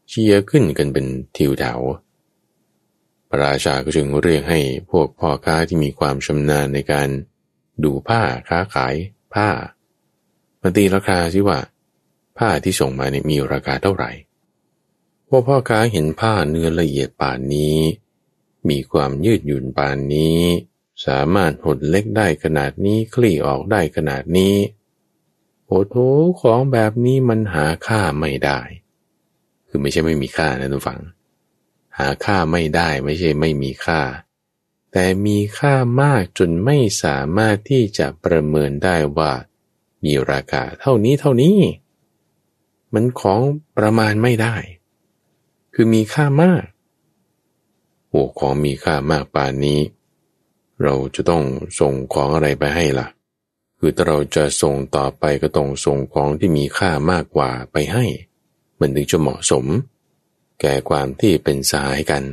เชียร์ขึ้นกันเป็นทิวแถว ราชาก็จึงเรียกให้พวกพ่อค้าที่มีความชำนาญในการดูผ้าค้าขายผ้ามาตีราคาสิว่า ผ้าที่ส่งมาเนี่ยมีราคาเท่าไหร่พวกพ่อค้าเห็นผ้าเนื้อละเอียดป่านนี้ มีความยืดหยุ่นป่านนี้ สามารถหดเล็กได้ขนาดนี้คลี่ออกได้ขนาดนี้โอ้โหของแบบนี้มันหาค่าไม่ได้ คือไม่ใช่ไม่มีค่านะทุกฝัง หาค่าไม่ได้ไม่ใช่ไม่มีค่า แต่มีค่ามากจนไม่สามารถที่จะประเมินได้ว่า มีราคาเท่านี้เท่านี้ มันของประมาณไม่ได้ คือมีค่ามากโอ้ของมีค่ามากป่านนี้ เราจะต้องส่งของอะไรไปให้ล่ะ คือถ้าเราจะส่งต่อไปก็ต้องส่งของที่มีค่ามากกว่าไปให้ มันถึงจะเหมาะสม แก่ความที่เป็นสายกัน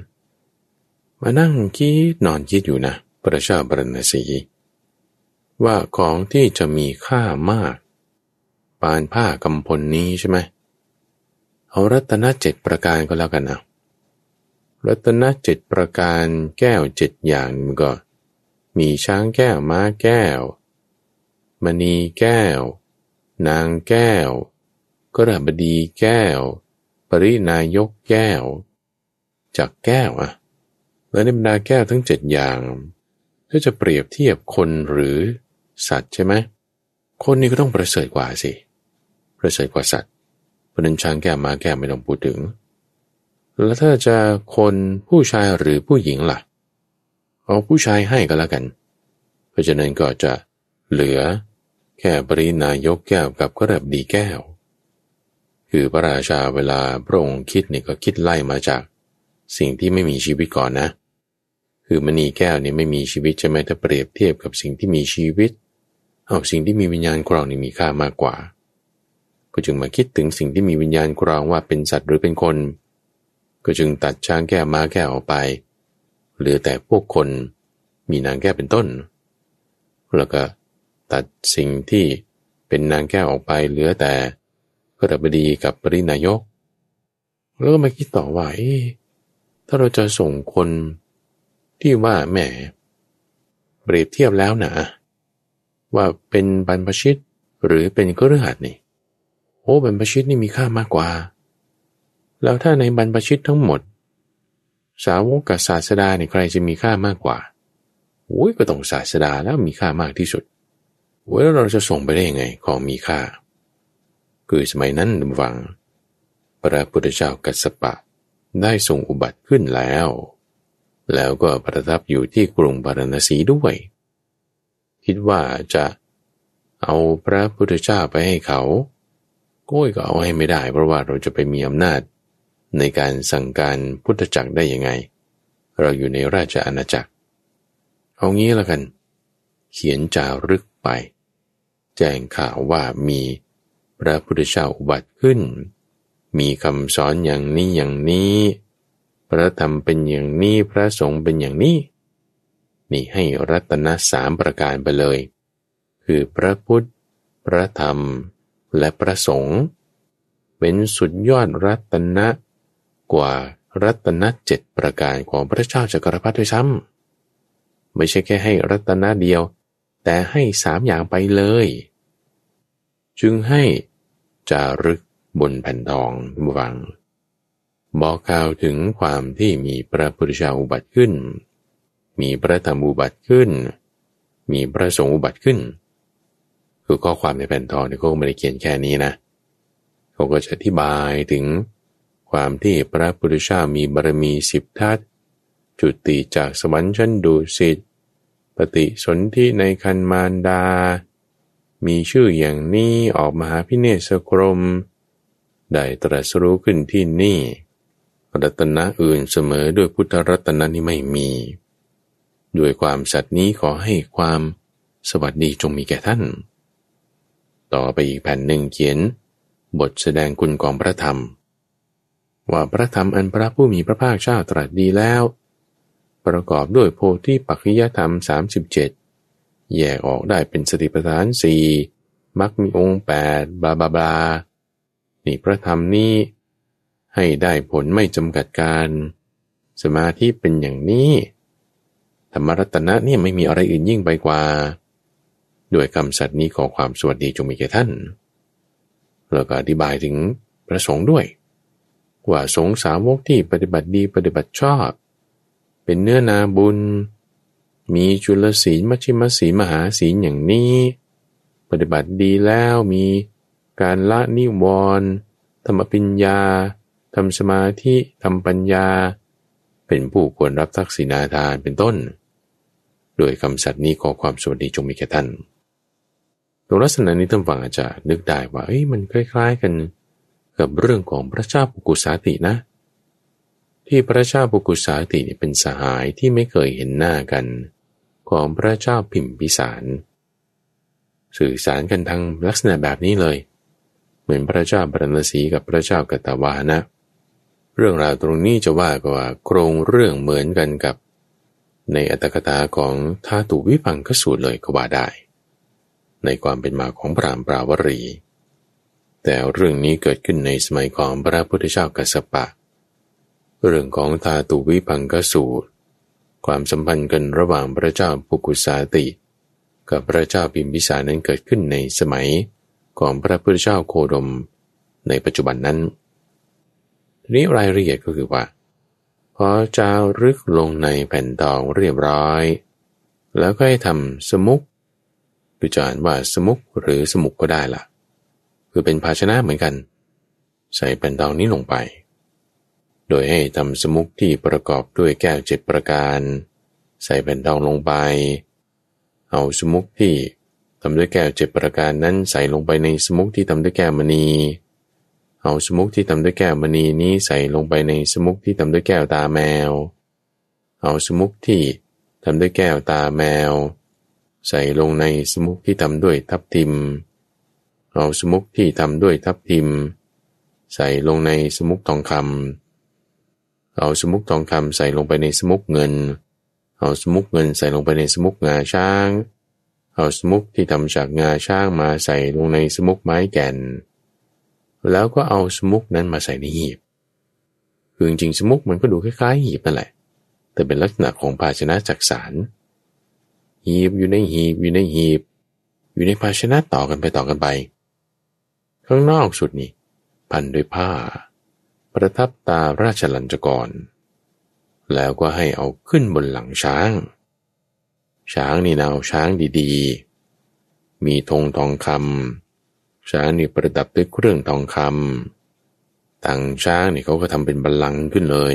มานั่งคิดนอนคิดอยู่นะประชาบรณสี ว่าของที่จะมีค่ามาก ปานผ้ากำพลนี้ใช่ไหมเอารัตนเจ็ดประการก็แล้วกันนะรัตนเจ็ดประการแก้วเจ็ดอย่างมันก็ มีช้างแก้วม้าแก้วมณีแก้ว นางแก้วกระบดีแก้ว รินายกแก้ว จากแก้วอะแล้วในบรรดาแก้วทั้งเจ็ดอย่างถ้าจะเปรียบเทียบคนหรือสัตว์ใช่ไหมคนนี่ก็ต้องประเสริฐกว่าสิ ประเสริฐกว่าสัตว์เพราะนั้นช้างแก้วมาแก้วไม่ต้องพูดถึง แล้วถ้าจะคนผู้ชายหรือผู้หญิงล่ะ เอาผู้ชายให้ก็แล้วกัน เพราะฉะนั้นก็จะเหลือแค่ปรินายกแก้วกับกระบดีแก้ว คือพระราชาเวลาพระองค์คิดเนี่ยก็คิดไล่มาจาก สิ่งที่ไม่มีชีวิตก่อนนะ คือมณีแก้วนี่ไม่มีชีวิตใช่ไหมถ้าเปรียบเทียบกับสิ่งที่มีชีวิต เอาสิ่งที่มีวิญญาณครองนี่มีค่ามากกว่า ก็จึงมาคิดถึงสิ่งที่มีวิญญาณกรองว่าเป็นสัตว์หรือเป็นคน ก็จึงตัดช้างแก้วม้าแก้วออกไป เหลือแต่พวกคนมีนางแก้วเป็นต้น แล้วก็ตัดสิ่งที่เป็นนางแก้วออกไปเหลือแต่ กระบดีกับปรินายก แล้วก็มาคิดต่อว่าถ้าเราจะส่งคนที่ว่าแหมเปรียบเทียบแล้วนะว่าเป็นบรรพชิตหรือเป็นกฤหัสนี่โอ้บรรพชิตนี่มีค่ามากกว่า แล้วถ้าในบรรพชิตทั้งหมด สาวกกับศาสดาเนี่ยใครจะมีค่ามากกว่าโอ้ยก็ต้องศาสดาแล้วมีค่ามากที่สุดโอ้ยแล้วเราจะส่งไปได้ยังไงของมีค่า คือสมัยนั้นวัง พระพุทธเจ้ากัสสปะได้ทรงอุบัติขึ้นแล้ว แล้วก็ประทับอยู่ที่กรุงปารณสีด้วย คิดว่าจะเอาพระพุทธเจ้าไปให้เขาก้ยก็เอาให้ไม่ได้ เพราะว่าเราจะไปมีอำนาจ ในการสั่งการพุทธจักรได้ยังไง เราอยู่ในราชอาณาจักร เอางี้ละกัน เขียนจารึกไป แจ้งข่าวว่ามี พระพุทธเจ้าอุบัติขึ้น มีคำสอนอย่างนี้อย่างนี้ พระธรรมเป็นอย่างนี้พระสงฆ์เป็นอย่างนี้ นี่ให้รัตนสามประการไปเลย คือพระพุทธ พระธรรม และประสงค์เป็นสุดยอดรัตนะกว่ารัตนเจ็ดประการของพระเจ้าจักรพรรดิด้วยซ้ำไม่ใช่แค่ให้รัตนะเดียว แต่ให้สามอย่างไปเลย จึงให้ จารึกบนแผ่นทองบัง บอกกล่าวถึงความที่มีพระพุทธเจ้าอุบัติขึ้น มีพระธรรมอุบัติขึ้น มีพระสงฆ์อุบัติขึ้น คือข้อความในแผ่นทองเนี่ยเขาไม่ได้เขียนแค่นี้นะ เขาก็จะอธิบายถึงความที่พระพุทธเจ้ามีบารมีสิบทัศจุติจากสวรรค์ชั้นดุสิตปฏิสนธิในคันมารดา มีชื่ออย่างนี้ออกมาหาพิเนศกรม ได้ตรัสรู้ขึ้นที่นี่ รัตนะอื่นเสมอด้วยพุทธรัตนะนี้ไม่มี ด้วยความสัตย์นี้ขอให้ความสวัสดีจงมีแก่ท่าน ต่อไปอีกแผ่นหนึ่งเขียน บทแสดงคุณของพระธรรม ว่าพระธรรมอันพระผู้มีพระภาคเจ้าตรัสดีแล้ว ประกอบด้วยโพธิปัจจยธรรม 37 แยกออกได้เป็นสติปัฏฐานสี่มักมีองค์แปดบาบาบานี่พระธรรมนี้ให้ได้ผลไม่จำกัดการ สมาธิเป็นอย่างนี้ ธรรมรัตนะเนี่ยไม่มีอะไรอื่นยิ่งไปกว่า ด้วยคำสัตย์นี้ขอความสวัสดีจงมีแก่ท่าน แล้วก็อธิบายถึงประสงค์ด้วย ว่าสงสาวกที่ปฏิบัติดีปฏิบัติชอบ เป็นเนื้อนาบุญ มีจุลศีลมัชิมศีลมหาศีลอย่างนี้ ปฏิบัติดีแล้วมีการละนิวรณ์ธรรมปัญญาทำสมาธิทำปัญญา เป็นผู้ควรรับทักษิณาทานเป็นต้น โดยคำสัตย์นี้ขอความสวัสดีจงมีแก่ท่านตรงลักษณะนี้ท่านฟังอาจจะนึกได้ว่าเอ้ยมันคล้ายๆกันกับเรื่องของพระเจ้าปุกุสาตินะ ที่พระเจ้าปุกุสาติเนี่ยเป็นสหายที่ไม่เคยเห็นหน้ากัน ของพระเจ้าพิมพิสาร สื่อสารกันทางลักษณะแบบนี้เลย เหมือนพระเจ้าบรณสีกับพระเจ้ากตวานะ เรื่องราวตรงนี้จะว่าก็ว่าโครงเรื่องเหมือนกันกับ ในอัตถกถาของธาตุวิพังคสูตรเลยก็ว่าได้ ในความเป็นมาของพระรามปราวรี แต่เรื่องนี้เกิดขึ้นในสมัยของพระพุทธเจ้ากัสสปะ เรื่องของธาตุวิพังกสูตร ความสัมพันธ์กันระหว่างพระเจ้าปุกุสาติ กับพระเจ้าพิมพิสารนั้นเกิดขึ้นในสมัยของพระพุทธเจ้าโคดม ในปัจจุบันนั้นทีนี้รายละเอียดก็คือว่าพอจารึกลงในแผ่นทองเรียบร้อย แล้วก็ให้ทำสมุกคือจะอ่านว่าสมุกหรือสมุกก็ได้ละ่ะ คือเป็นภาชนะเหมือนกัน ใส่แผ่นทองนี้ลงไป โดยให้ทำสมุกที่ประกอบด้วยแก้วเจ็ดประการ ใส่แผ่นทองลงไป เอาสมุกที่ทำด้วยแก้วเจ็ดประการนั้นใส่ลงไปในสมุกที่ทำด้วยแก้วมณี เอาสมุกที่ทำด้วยแก้วมณีนี้ใส่ลงไปในสมุกที่ทำด้วยแก้วตาแมว เอาสมุกที่ทำด้วยแก้วตาแมว ใส่ลงในสมุกที่ทำด้วยทับทิม เอาสมุกที่ทำด้วยทับทิม ใส่ลงในสมุกทองคำ เอาสมุกทองคำใส่ลงไปในสมุกเงิน เอาสมุกเงินใส่ลงไปในสมุกงาช้าง เอาสมุกที่ทำจากงาช้างมาใส่ลงในสมุกไม้แก่น แล้วก็เอาสมุกนั้นมาใส่ในหีบ คือจริงๆสมุกมันก็ดูคล้ายๆหีบนั่นแหละ แต่เป็นลักษณะของภาชนะจักสาร หีบอยู่ในหีบอยู่ในหีบ อยู่ในภาชนะต่อกันไปต่อกันไป ข้างนอกสุดนี่พันด้วยผ้า ประทับตาราชลัญจกร แล้วก็ให้เอาขึ้นบนหลังช้าง ช้างนี่นาช้างดีๆ มีธงทองคำช้างนี่ประดับด้วยเครื่องทองคำตังช้างนี่เขาก็ทำเป็นบัลลังก์ขึ้นเลย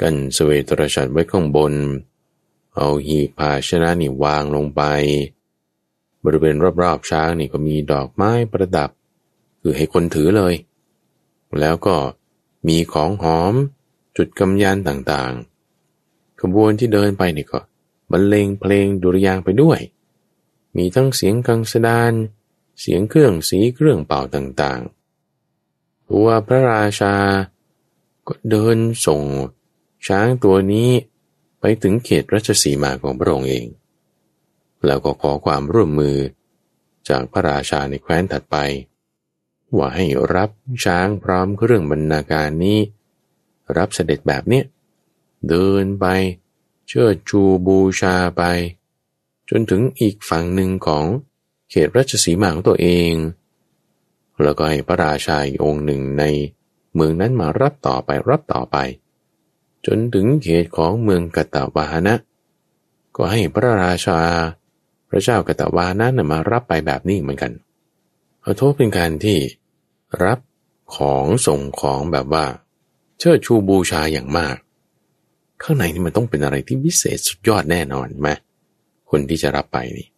กันสเวตรชัดไว้ข้างบน เอาหีบภาชนะนี่วางลงไป บริเวณรอบๆช้างนี่ก็มีดอกไม้ประดับ คือให้คนถือเลยแล้วก็ มีของหอม จุดกำยานต่างๆ ขบวนที่เดินไปนี่ก็บรรเลงเพลงดุริยางไปด้วย มีทั้งเสียงกังสดานเสียงเครื่องสีเครื่องเป่าต่างๆ ตัวพระราชา ก็เดินส่ง ช้างตัวนี้ไปถึงเขตรัชสีมาของพระองค์เอง แล้วก็ขอความร่วมมือจากพระราชาในแคว้นถัดไป ว่าให้รับช้างพร้อมเครื่องบรรณาการนี้ รับเสด็จแบบเนี้ยเดินไป เชิดชูบูชาไป จนถึงอีกฝั่งหนึ่งของเขตรัชสีมาของตัวเอง แล้วก็ให้พระราชาอีกองค์หนึ่งในเมืองนั้นมารับต่อไปรับต่อไป จนถึงเขตของเมืองกตวานะ ก็ให้พระราชา พระเจ้ากตวานะมารับไปแบบนี้เหมือนกันขอโทษเป็นการที่ รับของส่งของแบบว่า เชิดชูบูชาอย่างมาก ข้างในนี่มันต้องเป็นอะไรที่วิเศษสุดยอดแน่นอนไหมคนที่จะรับไปนี่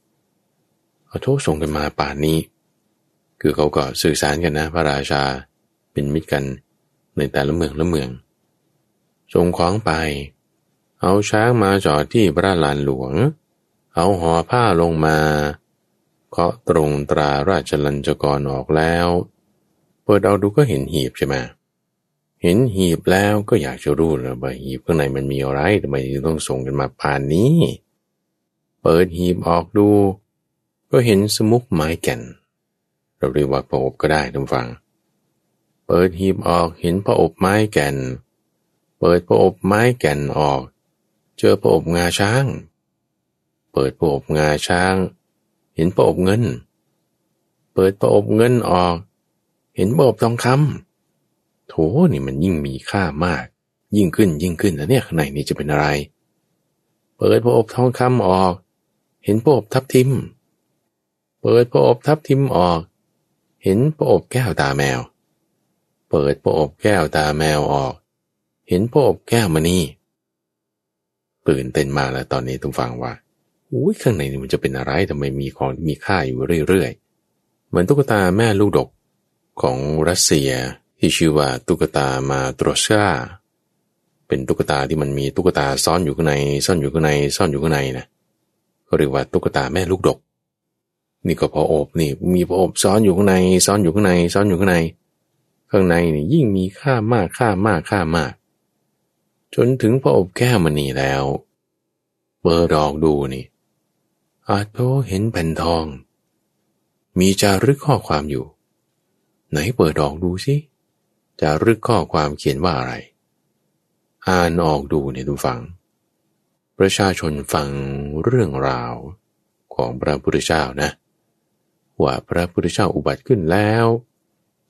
ขอโทษส่งกันมาป่านนี้ คือเขาก็สื่อสารกันนะ พระราชาเป็นมิตรกันในแต่ละเมืองละเมือง ส่งของไป เอาช้างมาจอดที่พระลานหลวง เอาห่อผ้าลงมาเคาะตรงตราราชลัญจกรออกแล้ว เปิดเอาดูก็เห็นหีบใช่ไหมเห็นหีบแล้วก็อยากจะรู้เลยว่าหีบข้างในมันมีอะไรทำไมต้องส่งกันมาผ่านนี้ เปิดหีบออกดู ก็เห็นสมุกไม้แก่น เราเรียกว่าพระอบก็ได้ทุกฟัง เปิดหีบออกเห็นพระอบไม้แก่น เปิดประอบไม้แก่นออก เจอประอบงาช้าง เปิดประอบงาช้าง เห็นประอบเงิน เปิดประอบเงินออก เห็นประอบทองคำโถนี่มันยิ่งมีค่ามาก ยิ่งขึ้นยิ่งขึ้นแล้วเนี่ยข้างในนี้จะเป็นอะไร เปิดประอบทองคำออก เห็นประอบทับทิม เปิดประอบทับทิมออก เห็นประอบแก้วตาแมว เปิดประอบแก้วตาแมวออก เห็นพ่อบแก้วมานี่ตื่นเต้นมาแล้วตอนนี้ต้องฟังว่าอุ้ยข้างในนี่มันจะเป็นอะไรทำไมมีของมีค่าอยู่เรื่อยๆ เหมือนตุ๊กตาแม่ลูกดก ของรัสเซียที่ชื่อว่าตุ๊กตามาตรชาเป็นตุ๊กตาที่มันมีตุ๊กตาซ่อนอยู่ข้างในซ่อนอยู่ข้างในซ่อนอยู่ข้างในนะเขาเรียกว่าตุ๊กตาแม่ลูกดก นี่ก็พออบนี่มีพออบซ่อนอยู่ข้างในซ่อนอยู่ข้างในซ่อนอยู่ข้างใน ข้างในนี่ยิ่งมีค่ามากค่ามากค่ามาก จนถึงพระอบแก้วมณีแล้ว เบอร์ดอกดูนี่อาจโพเห็นแผ่นทอง มีจารึกข้อความอยู่ ไหนเปิดดอกดูสิจารึกข้อความเขียนว่าอะไร อ่านออกดูเนี่ยดูฟัง ประชาชนฟังเรื่องราวของพระพุทธเจ้านะ ว่าพระพุทธเจ้าอุบัติขึ้นแล้ว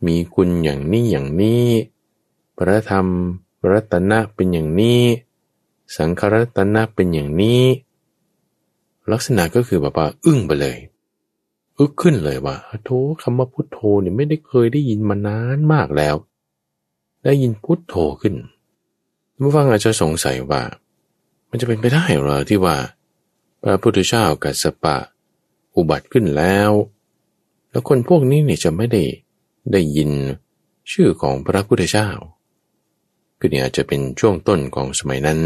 มีคุณอย่างนี้อย่างนี้ พระธรรมรัตนะเป็นอย่างนี้ สังขรัตนะเป็นอย่างนี้ ลักษณะก็คือแบบว่าอึ้งไปเลย อึกขึ้นเลยว่าโธคำว่าพุทโธเนี่ยไม่ได้เคยได้ยินมานานมากแล้ว ได้ยินพุทโธขึ้นผู้ฟังอาจจะสงสัยว่า มันจะเป็นไปได้หรอที่ว่า พระพุทธเจ้ากัสปะ อุบัติขึ้นแล้ว แล้วคนพวกนี้เนี่ยจะไม่ได้ได้ยินชื่อของพระพุทธเจ้าคือนี่อาจจะเป็นช่วงต้นของสมัยนั้น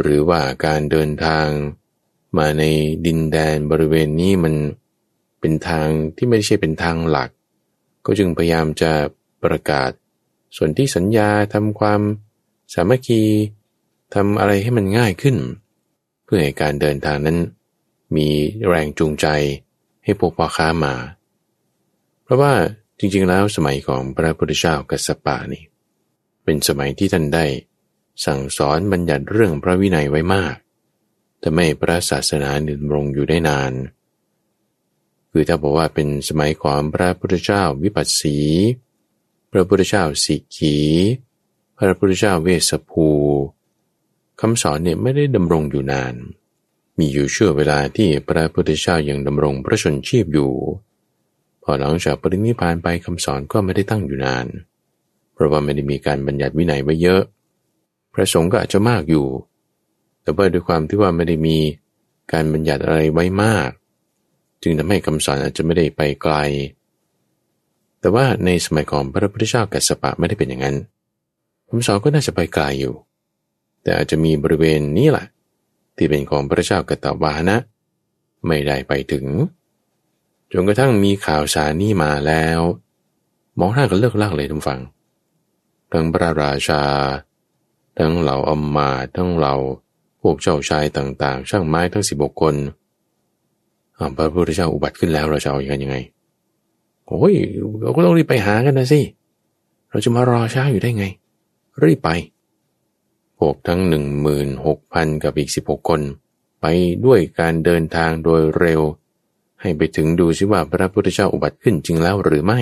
หรือว่าการเดินทางมาในดินแดนบริเวณนี้มัน เป็นทางที่ไม่ใช่เป็นทางหลัก ก็จึงพยายามจะประกาศ ส่วนที่สัญญาทำความสามัคคีทำอะไรให้มันง่ายขึ้น เพื่อให้การเดินทางนั้น มีแรงจูงใจให้พวกพ่อค้ามา เพราะว่าจริงๆแล้วสมัยของพระพุทธเจ้ากัสสปะนี่เป็นสมัยที่ท่านได้สั่งสอนบัญญัติเรื่องพระวินัยไว้มากแต่ไม่พระศาสนาดำรงอยู่ได้นาน คือถ้าบอกว่าเป็นสมัยของพระพุทธเจ้าวิปัสสี พระพุทธเจ้าสิกีพระพุทธเจ้าเวสภูคำสอนเนี่ยไม่ได้ดำรงอยู่นาน มีอยู่ช่วงเวลาที่พระพุทธเจ้ายังดำรงพระชนชีพอยู่ พอหลังจากปรินิพานไปคำสอนก็ไม่ได้ตั้งอยู่นาน เพราะว่าไม่ได้มีการบัญญัติวินัยไว้เยอะ พระสงฆ์ก็อาจจะมากอยู่ แต่ว่าด้วยความที่ว่าไม่ได้มีการบัญญัติอะไรไว้มาก จึงทำให้คำสอนอาจจะไม่ได้ไปไกล แต่ว่าในสมัยของพระพุทธเจ้ากัสปะไม่ได้เป็นอย่างนั้นคำสอนก็น่าจะไปไกลอยู่ แต่อาจจะมีบริเวณนี้แหละ ที่เป็นของพระเจ้ากัตวานะ ไม่ได้ไปถึง จนกระทั่งมีข่าวสารนี้มาแล้วมองหน้ากันเลิกลากเลยทุกฝังทั้งพระราชา ทั้งเหล่าอมมาทั้งเหล่าพวกเจ้าชายต่างๆ ช่างไม้ทั้งสิบกคน พระพุทธเจ้าอุบัติขึ้นแล้วเราจะเอาอย่างยังไงโอ้ยเราก็ต้องรีบไปหากันนะสิ เราจะมารอช้าอยู่ได้ไง รีบไป พวกทั้งหนึ่งหมื่นหกพันกับอีกสิบหกคน ไปด้วยการเดินทางโดยเร็ว ให้ไปถึงดูซิว่าพระพุทธเจ้าอุบัติขึ้นจริงแล้วหรือไม่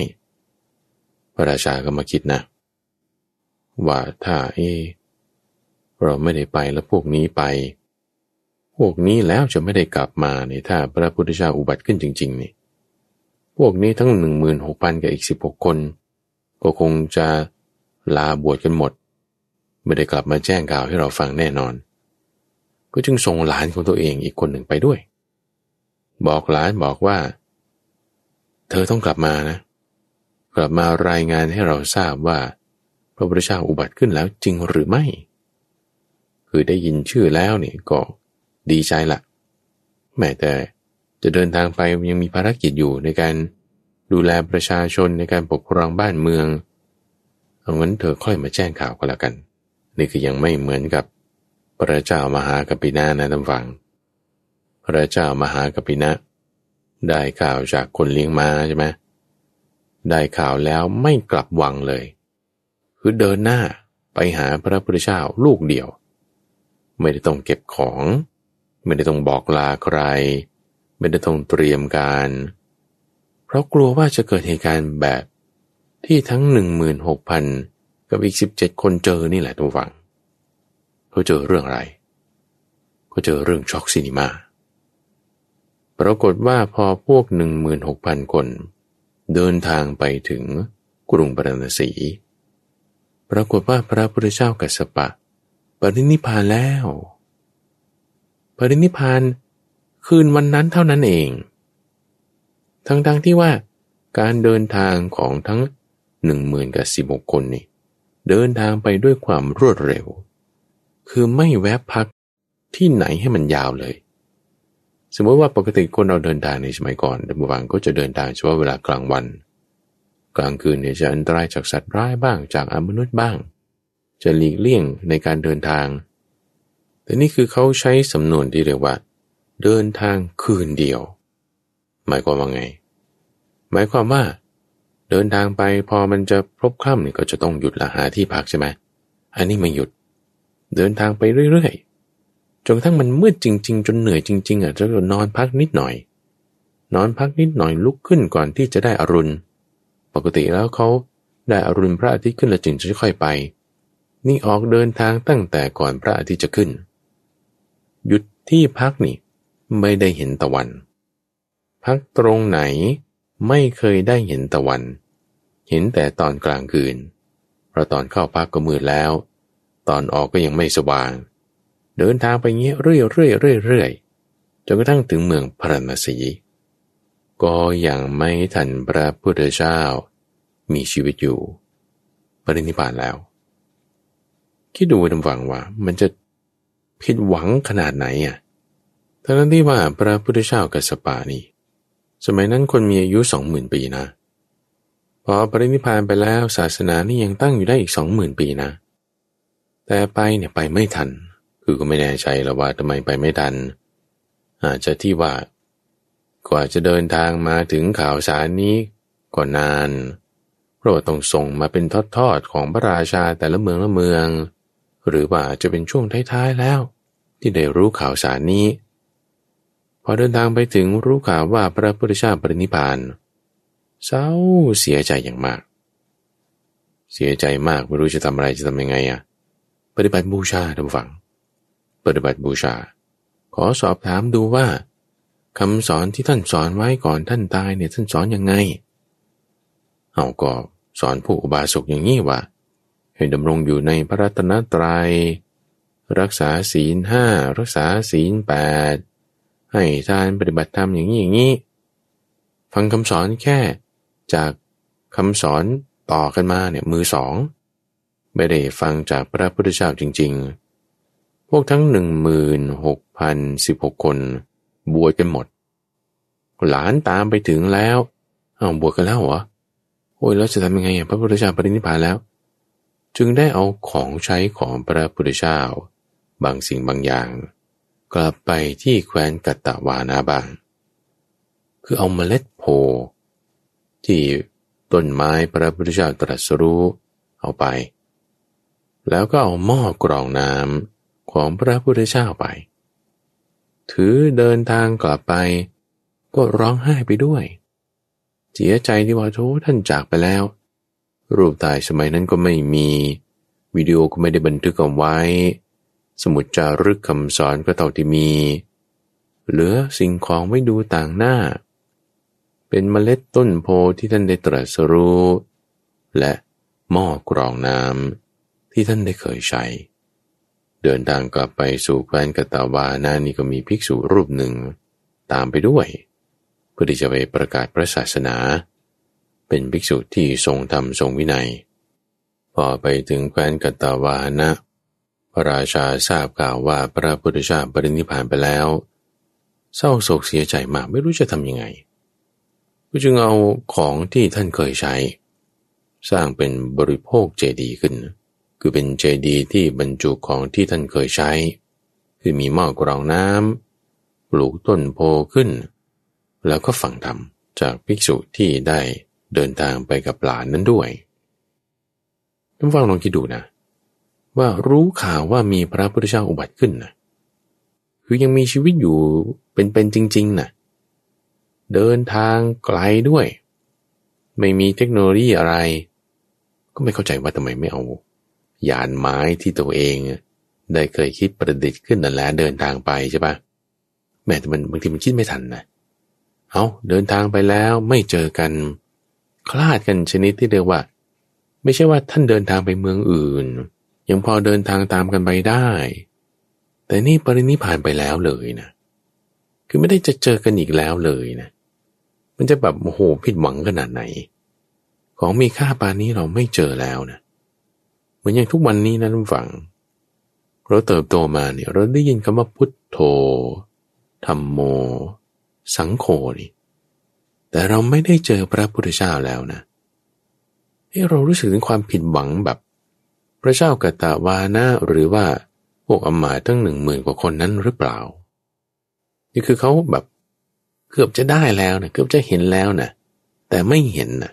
พระราชาก็มาคิดนะ ว่าถ้าเอ เราไม่ได้ไปแล้วพวกนี้ไป วกนี้แล้วจะไม่ได้กลับมาเนี่ยถ้าพระพุทธเจ้าอุบัติขึ้นจริง ๆ นี่ พวกนี้ทั้งหนึ่งหมื่นหกพันกับอีกสิบหกคน ก็คงจะลาบวชกันหมด ไม่ได้กลับมาแจ้งข่าวให้เราฟังแน่นอน ก็จึงส่งหลานของตัวเองอีกคนหนึ่งไปด้วย บอกหลานบอกว่า เธอต้องกลับมานะ กลับมารายงานให้เราทราบว่า พระพุทธเจ้าอุบัติขึ้นแล้วจริงหรือไม่ คือได้ยินชื่อแล้วเนี่ยก็ ดีใจละแม้แต่จะเดินทางไปยังมีภารกิจอยู่ในการดูแลประชาชนในการปกครองบ้านเมืองเอางั้นเธอค่อยมาแจ้งข่าวก็แล้วกัน นี่คือยังไม่เหมือนกับ พระเจ้ามหากปินานะท่านฟัง พระเจ้ามหากปินะได้ข่าวจากคนเลี้ยงม้าใช่ไหมได้ข่าวแล้วไม่กลับวังเลย คือเดินหน้าไปหาพระพุทธเจ้าลูกเดียว ไม่ได้ต้องเก็บของ ไม่ได้ต้องบอกลาใคร ไม่ได้ต้องเตรียมการ เพราะกลัวว่าจะเกิดเหตุการณ์แบบที่ทั้งหนึ่งหมื่นหกพันกับอีกสิบเจ็ดคนเจอนี่แหละทุกฝัง เขาเจอเรื่องอะไร เขาเจอเรื่องช็อกซินิมาปรากฏว่าพอพวกหนึ่งหมื่นหกพันคน เดินทางไปถึงกรุงปรณสี ปรากฏว่าพระพุทธเจ้ากัสสปะปรินิพพานแล้ว ปรินิพานคืนวันนั้นเท่านั้นเอง ทั้งๆทที่ว่า การเดินทางของทั้งหนึ่งหมื่นกับสิบหกคนนี่เดินทางไปด้วยความรวดเร็ว คือไม่แวะพักที่ไหนให้มันยาวเลย สมมติว่าปกติคนเราเดินทางในสมัยก่อนดิมวังก็จะเดินทางเฉพาะเวลากลางวัน กลางคืนเนี่ยจะอันตรายจากสัตว์ร้ายบ้างจากอมนุษย์บ้าง จะหลีกเลี่ยงในการเดินทาง แต่นี่คือเขาใช้สำนวนที่เรียกว่า เดินทางคืนเดียว หมายความว่าไง หมายความว่า เดินทางไปพอมันจะพบค่ำเนี่ยก็จะต้องหยุดละหาที่พักใช่ไหมอันนี้ไม่หยุด เดินทางไปเรื่อยๆจนกระทั่งมันมืดจริง ๆ จนเหนื่อยจริงๆอะจะนอนพักนิดหน่อย นอนพักนิดหน่อยลุกขึ้นก่อนที่จะได้อรุณ ปกติแล้วเขาได้อรุณพระอาทิตย์ขึ้นแล้วจึงจะค่อยไป นี่ออกเดินทางตั้งแต่ก่อนพระอาทิตย์จะขึ้น หยุดที่พักนี่ ไม่ได้เห็นตะวัน พักตรงไหนไม่เคยได้เห็นตะวัน เห็นแต่ตอนกลางคืน เพราะตอนเข้าพักก็มืดแล้ว ตอนออกก็ยังไม่สว่าง เดินทางไปเงี้ยเรื่อยเรื่อยเรื่อยเรื่อยจนกระทั่งถึงเมืองพระนศีก็ยังไม่ทันพระพุทธเจ้า มีชีวิตอยู่ปรินิพพานแล้ว คิดดูดำฝังว่ามันจะ ผิดหวังขนาดไหนอะทั้งที่ว่าพระพุทธเจ้ากัสปานี่ สมัยนั้นคนมีอายุสองหมื่นปีนะ พอปรินิพานไปแล้วศาสนานี่ยังตั้งอยู่ได้อีกสองหมื่นปีนะ แต่ไปเนี่ยไปไม่ทัน คือก็ไม่แน่ใจแล้วว่าทำไมไปไม่ทัน อาจจะที่ว่ากว่าจะเดินทางมาถึงข่าวสารนี้ก็นาน เพราะว่าต้องส่งมาเป็นทอดๆของพระราชาแต่ละเมืองละเมือง หรือว่าจะเป็นช่วงท้ายๆแล้ว ที่ได้รู้ข่าวสารนี้ พอเดินทางไปถึงรู้ข่าวว่าพระพุทธเจ้าปรินิพานเศร้าเสียใจอย่างมาก เสียใจมากไม่รู้จะทำอะไรจะทำยังไงอะ่ะ ปฏิบัติบูชาท่านฟัง ปฏิบัติบูชา ขอสอบถามดูว่าคำสอนที่ท่านสอนไว้ก่อนท่านตายเนี่ยท่านสอนยังไง เอาก็สอนผู้อุบาสกอย่างนี้ว่า ให้ดำรงอยู่ในพระรัตนตรยัย รักษาศีลห้ารักษาศีลแปดให้ทานปฏิบัติธรรมอย่างนี้อย่างนี้ ฟังคำสอนแค่จากคำสอนต่อกันมาเนี่ยมือสองไม่ได้ฟังจากพระพุทธเจ้าจริง ๆ พวกทั้งหนึ่งมืนหกพันสิบหกคน บวชกันหมด หลานตามไปถึงแล้ว เอาบวชกันแล้วเหรอ โอ้ยแล้วจะทำยังไงพระพุทธเจ้าปรินิพพานแล้ว จึงได้เอาของใช้ของพระพุทธเจ้า บางสิ่งบางอย่าง กลับไปที่แคว้นกัตตวานาบาง คือเอาเมล็ดโพที่ต้นไม้พระพุทธเจ้าตรัสรู้เอาไป แล้วก็เอาหม้อกรองน้ำของพระพุทธเจ้าไป ถือเดินทางกลับไป ก็ร้องไห้ไปด้วย เสียใจที่ว่าโธท่านจากไปแล้ว รูปถ่ายสมัยนั้นก็ไม่มี วิดีโอก็ไม่ได้บันทึกเอาไว้ สมุดจารึกคำสอนก็เท่าที่มี เหลือสิ่งของไว้ดูต่างหน้า เป็นเมล็ดต้นโพที่ท่านได้ตรัสรู้ และหม้อกรองน้ำที่ท่านได้เคยใช้ เดินทางกลับไปสู่แคว้นกตาวานานี่ก็มีภิกษุรูปหนึ่ง ตามไปด้วย เพื่อที่จะไปประกาศพระศาสนา เป็นภิกษุที่ทรงธรรมทรงวินัย พอไปถึงแคว้นกัตาวานะ พระราชาทราบข่าวว่าพระพุทธเจ้าปรินิพานไปแล้ว เศร้าโศกเสียใจมากไม่รู้จะทำยังไงก็จึงเอาของที่ท่านเคยใช้ สร้างเป็นบริโภคเจดีย์ขึ้น คือเป็นเจดีย์ที่บรรจุของที่ท่านเคยใช้ คือมีหม้อกรองน้ำปลูกต้นโพขึ้น แล้วก็ฝังธรรมจากภิกษุที่ได้ เดินทางไปกับหลานนั้นด้วยท่านฟังลองคิดดูนะ ว่ารู้ข่าวว่ามีพระพุทธเจ้าอุบัติขึ้นนะคือยังมีชีวิตอยู่เป็นๆจริงๆนะเดินทางไกลด้วย ไม่มีเทคโนโลยีอะไร ก็ไม่เข้าใจว่าทำไมไม่เอา ยานไม้ที่ตัวเอง ได้เคยคิดประดิษฐ์ขึ้นนั่นแหละเดินทางไปใช่ปะแม้แต่มันบางทีมันคิดไม่ทันนะเอาเดินทางไปแล้วไม่เจอกัน คลาดกันชนิดที่เรียกว่า ไม่ใช่ว่าท่านเดินทางไปเมืองอื่น ยังพอเดินทางตามกันไปได้ แต่นี่ปรินิพานไปแล้วเลยนะ คือไม่ได้จะเจอกันอีกแล้วเลยนะ มันจะแบบโอ้โหผิดหวังขนาดไหน ของมีค่าปานนี้เราไม่เจอแล้วนะ เหมือนอย่างทุกวันนี้นะทุกฝัง เราเติบโตมาเนี่ยเราได้ยินคำว่าพุทโธธรรมโม สังโฆนี่ แต่เราไม่ได้เจอพระพุทธเจ้าแล้วนะให้เรารู้สึกถึงความผิดหวังแบบ พระเจ้ากตาวานะหรือว่าพวกอมาตั้งหนึ่งหมื่นกว่าคนนั้นหรือเปล่า นี่คือเขาแบบเกือบจะได้แล้วนะเกือบจะเห็นแล้วนะแต่ไม่เห็นนะ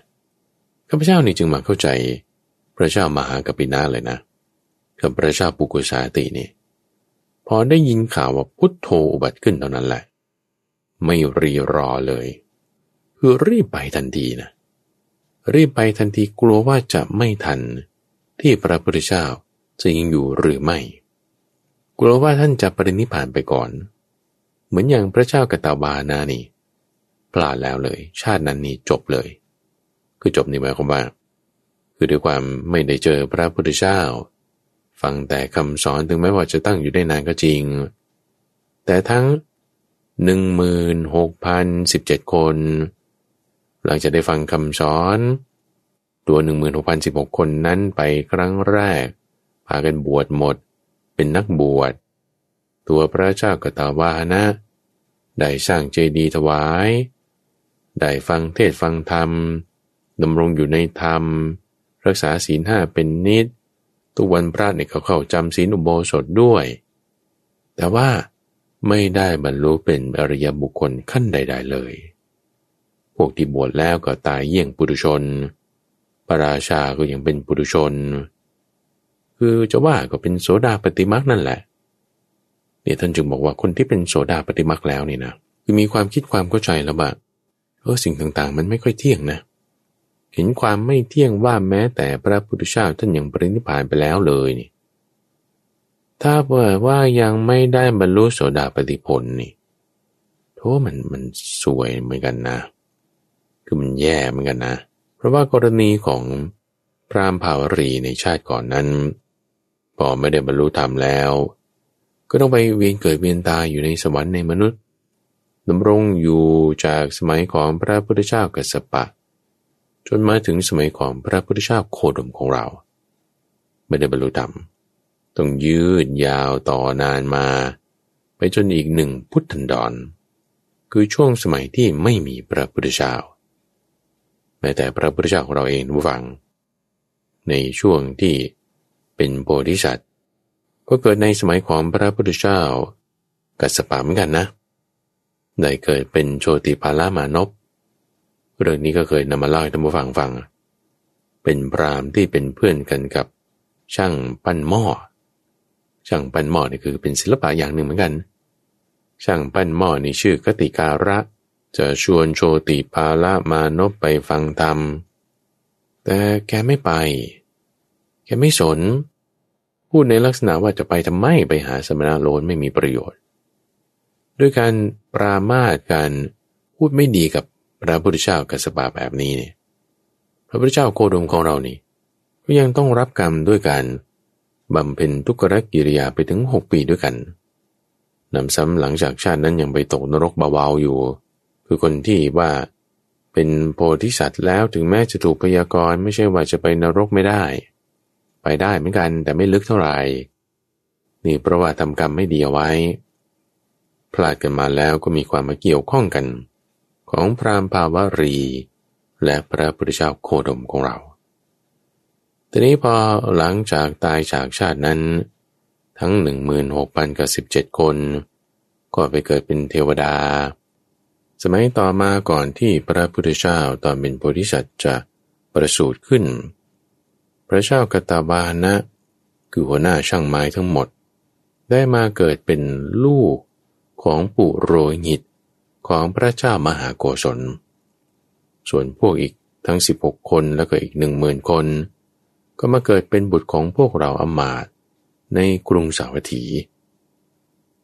ข้าพเจ้านี่จึงมาเข้าใจ พระเจ้ามหากปินาเลยนะกับพระเจ้าปุกุสาตินี่พอได้ยินข่าวว่าพุทโธอุบัติขึ้นเท่านั้นแหละ ไม่รีรอเลย คือรีบไปทันทีนะรีบไปทันทีกลัวว่าจะไม่ทันที่พระพุทธเจ้าจะยังอยู่หรือไม่ กลัวว่าท่านจะปรินิพานไปก่อน เหมือนอย่างพระเจ้ากตาบานานี่พลาดแล้วเลย ชาตินั้นนี่จบเลย คือจบนี่หมายความว่า คือด้วยความไม่ได้เจอพระพุทธเจ้า ฟังแต่คำสอนถึงแม้ว่าจะตั้งอยู่ได้นานก็จริง แต่ทั้งหนึ่งมืนหกพันสิบเจ็ดคน หลังจากได้ฟังคำสอน ตัวหนึ่งมืนหกพันสิบหกคนนั้นไปครั้งแรก พากันบวชหมด เป็นนักบวช ตัวพระเจ้ากตาวานะ ได้สร้างเจดีย์ถวาย ได้ฟังเทศฟังธรรมดำรงอยู่ในธรรม รักษาศีลห้าเป็นนิดทุกวันพระเนี่ยเขาเข้าจำศีลอุโบสถด้วย แต่ว่าไม่ได้บรรลุเป็นอริยบุคคลขั้นใด ๆ เลย พวกที่บวชแล้วก็ตายเยี่ยงปุถุชน พระราชาก็ยังเป็นปุถุชน คือจะว่าก็เป็นโสดาปฏิมักนั่นแหละ เนี่ยท่านจึงบอกว่าคนที่เป็นโสดาปฏิมักแล้วนี่นะ คือมีความคิดความเข้าใจแล้วว่าเออสิ่งต่างๆ มันไม่ค่อยเที่ยงนะ เห็นความไม่เที่ยงว่าแม้แต่พระพุทธเจ้าท่านยังปรินิพพานไปแล้วเลยนี่ ถ้าเผื่อว่ายังไม่ได้บรรลุโสดาปฏิผลนี่โทษมันมันสวยเหมือนกันนะ คือมันแย่เหมือนกันนะ เพราะว่ากรณีของพรามภาวรีในชาติก่อนนั้น พอไม่ได้บรรลุธรรมแล้ว ก็ต้องไปเวียนเกิดเวียนตายอยู่ในสวรรค์ในมนุษย์ดำรงอยู่จากสมัยของพระพุทธเจ้ากัสปะ จนมาถึงสมัยของพระพุทธเจ้าโคดมของเรา ไม่ได้บรรลุธรรมต้องยืดยาวต่อนานมา ไปจนอีกหนึ่งพุทธันดร คือช่วงสมัยที่ไม่มีพระพุทธเจ้า แม้แต่พระพุทธเจ้าของเราเองผู้ฟัง ในช่วงที่เป็นโพธิสัตว์ก็เกิดในสมัยของพระพุทธเจ้ากัสปะเหมือนกันนะ ได้เกิดเป็นโชติพารามานพเรื่องนี้ก็เคยนำมาเล่าให้ท่านผู้ฟังฟัง เป็นพรามที่เป็นเพื่อนกันกับช่างปั้นหม้อ ช่างปั้นหม้อนี่คือเป็นศิลปะอย่างหนึ่งเหมือนกัน ช่างปั้นหม้อนี่ชื่อกติการะ จะชวนโชติพาละมานพไปฟังธรรม แต่แกไม่ไป แกไม่สน พูดในลักษณะว่าจะไปทำไมไปหาสมณะโลนไม่มีประโยชน์ ด้วยการปรามาสการพูดไม่ดีกับพระพุทธเจ้ากัสปะแบบนี้เนี่ยพระพุทธเจ้าโคดมของเรานี่ก็ยังต้องรับกรรมด้วยการบำเพ็ญทุกขกิริยาไปถึงหกปีด้วยกันนำซ้ำหลังจากชาตินั้นยังไปตกนรกเบาๆอยู่ คือคนที่ว่าเป็นโพธิสัตว์แล้วถึงแม้จะถูกพยากรณ์ไม่ใช่ว่าจะไปนรกไม่ได้ ไปได้เหมือนกันแต่ไม่ลึกเท่าไหร่ นี่เพราะว่าทำกรรมไม่ดีเอาไว้ พลาดกันมาแล้วก็มีความมาเกี่ยวข้องกัน ของพรามภาวรี และพระพุทธเจ้าโคดมของเราทีนี้พอหลังจากตายจากชาตินั้น ทั้งหนึ่งมืนหกพันกับสิบเจ็ดคน ก็ไปเกิดเป็นเทวดา สมัยต่อมาก่อนที่พระพุทธเจ้าตอนเป็นโพธิสัตว์จะประสูติขึ้น พระเจ้ากตาบานะ คือหัวหน้าช่างไม้ทั้งหมด ได้มาเกิดเป็นลูกของปุโรหิตของพระเจ้ามหาโกศล ส่วนพวกอีกทั้ง 16 คนแล้วก็อีกหนึ่งหมื่นคน ก็มาเกิดเป็นบุตรของพวกเราอมาตในกรุงสาวัตถี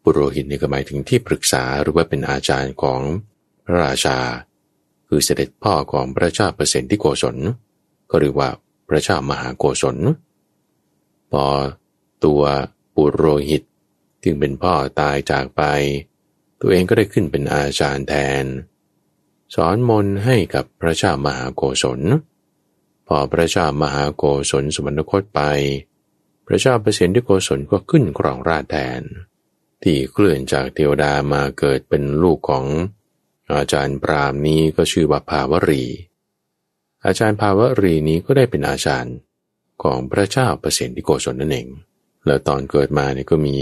ปุโรหิตนี่ก็หมายถึงที่ปรึกษาหรือว่าเป็นอาจารย์ของ พระราชา คือเสด็จพ่อของพระเจ้าเปรตที่โกศล ก็เรียกว่าพระเจ้ามหาโกศล พอตัวปุโรหิตที่เป็นพ่อตายจากไป ตัวเองก็ได้ขึ้นเป็นอาจารย์แทน สอนมนให้กับพระเจ้ามหาโกศล พอพระเจ้ามหาโกศลสวรรคตไป พระเจ้าเปรตที่โกศลก็ขึ้นครองราชแทน ที่เคลื่อนจากเทวดามาเกิดเป็นลูกของ อาจารย์ปรามนี้ก็ชื่อว่าภาวรี อาจารย์ภาวรีนี้ก็ได้เป็นอาจารย์ของพระเจ้าเปรตที่โกศลนั่นเอง แล้วตอนเกิดมาเนี่ยก็มี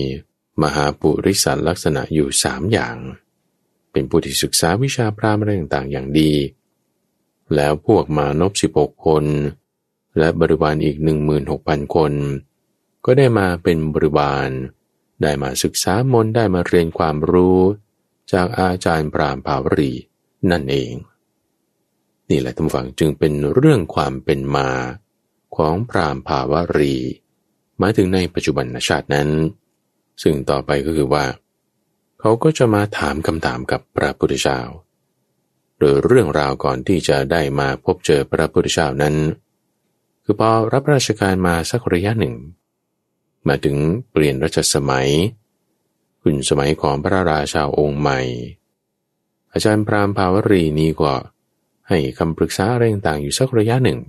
มหาปุริสันลักษณะอยู่สามอย่าง เป็นผู้ที่ศึกษาวิชาพรามอะไรต่างๆอย่างดี แล้วพวกมานพสิบหกคน และบริวารอีกหนึ่งมืนหกพันคน ก็ได้มาเป็นบริวาร ได้มาศึกษามนได้มาเรียนความรู้ จากอาจารย์พรามภาวรีนั่นเอง นี่แหละท่านฟังจึงเป็นเรื่องความเป็นมาของพรามภาวรีหมายถึงในปัจจุบันชาตินั้น ซึ่งต่อไปก็คือว่า เขาก็จะมาถามคำถามกับพระพุทธเจ้าโดยเรื่องราวก่อนที่จะได้มาพบเจอพระพุทธเจ้านั้น คือพอรับราชการมาสักระยะหนึ่ง มาถึงเปลี่ยนรัชสมัย ขึ้นสมัยของพระราชาองค์ใหม่ อาจารย์พรามภาวรีนี้ก็ให้คำปรึกษาอะไรต่างๆอยู่สักระยะหนึ่ง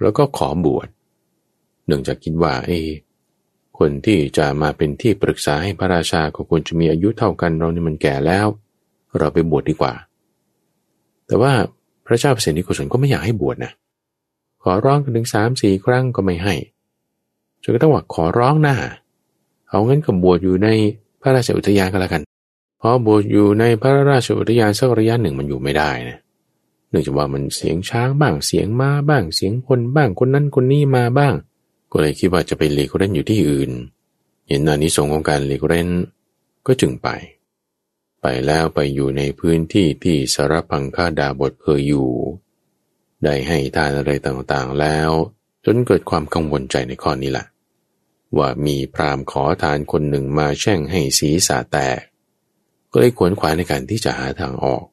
แล้วก็ขอบวชเนื่องจากคิดว่าเอคนที่จะมาเป็นที่ปรึกษาให้พระราชาก็ควรจะมีอายุเท่ากันเรานี่มันแก่แล้ว เราไปบวชดดีกว่า แต่ว่าพระเจ้าเปรตนิโกศลก็ไม่อยากให้บวชนะขอร้องกันถึงสามสี่ครั้งก็ไม่ให้จนกระทั่งว่าขอร้องหน้าเอางั้นก็บวชอยู่ใน พระราชอุทยานก็แล้วกันพอบวชอยู่ในพระราชอุทยานสักระยะหนึ่งมันอยู่ไม่ได้นะเนื่องจากว่ามันเสียงช้างบ้างเสียงม้าบ้างเสียงคนบ้างคนนั้นคนนี้มาบ้าง ก็เลยคิดว่าจะไปเลีกเล่นอยู่ที่อื่น เห็นนานิสงของการเลีกเล่นก็จึงไป ไปแล้วไปอยู่ในพื้นที่ที่สารพังคาดาบทเคยอยู่ ได้ให้ทานอะไรต่างๆแล้ว จนเกิดความกังวลใจในข้อนี้แหละ ว่ามีพรามขอทานคนหนึ่งมาแช่งให้ศีรษะแตก ก็เลยขวนขวายในการที่จะหาทางออก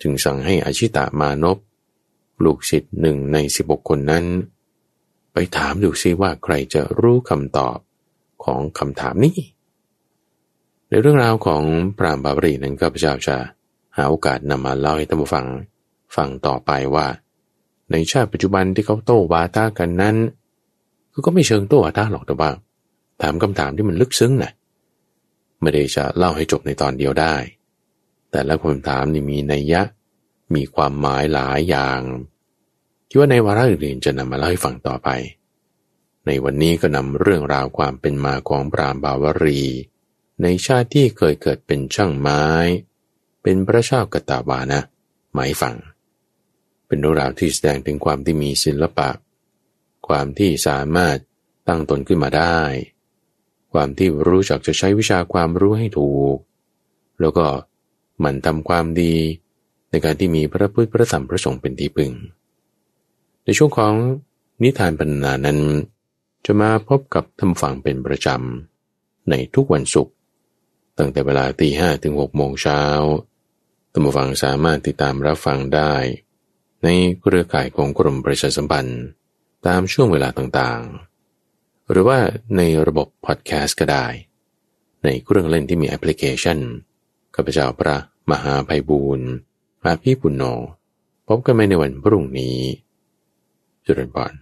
จึงสั่งให้อชิตามานพลูกศิษย์หนึ่งในสิบกคนนั้น ไปถามดูซิว่าใครจะรู้คำตอบของคำถามนี้ ในเรื่องราวของปรามบาบรีนั้นก็พระเจ้าจะหาโอกาสนำมาเล่าให้ท่านผู้ฟังฟังต่อไปว่า ในชาติปัจจุบันที่เขาโต้วาทากันนั้น คือก็ไม่เชิงโต้อาตาหรอกแต่ว่า ถามคำถามที่มันลึกซึ้งนะไม่ได้จะเล่าให้จบในตอนเดียวได้ แต่ละคำถามนี่มีนัยยะมีความหมายหลายอย่างที่ว่าในวาระอื่นๆจะนำมาเล่าให้ฟังต่อไป ในวันนี้ก็นำเรื่องราวความเป็นมาของปรามบาวรี ในชาติที่เคยเกิดเป็นช่างไม้ เป็นพระเจ้ากตาวานะหมายฟัง เป็นเรื่องราวที่แสดงถึงความที่มีศิลปะ ความที่สามารถตั้งตนขึ้นมาได้ ความที่รู้จักจะใช้วิชาความรู้ให้ถูก แล้วก็หมั่นทำความดี ในการที่มีพระพุทธพระธรรมพระสงฆ์เป็นที่พึ่ง ในช่วงของนิทานบรรณานั้น จะมาพบกับทำฝังเป็นประจำ ในทุกวันศุกร์ตั้งแต่เวลาตีห้ถึงหกโมงเช้าตัมฟังสามารถติดตามรับฟังได้ ในเครือข่ายของกรมประชาสัมพันธ์ ตามช่วงเวลาต่างๆ หรือว่าในระบบพอดแคสต์ก็ได้ ในเครื่องเล่นที่มีแอปพลิเคชันข้าพเจ้าพระมหาภัยบูรณ์มาพี่ปุณโญพบกันใหม่ในวันพรุ่งนี้จุดบอน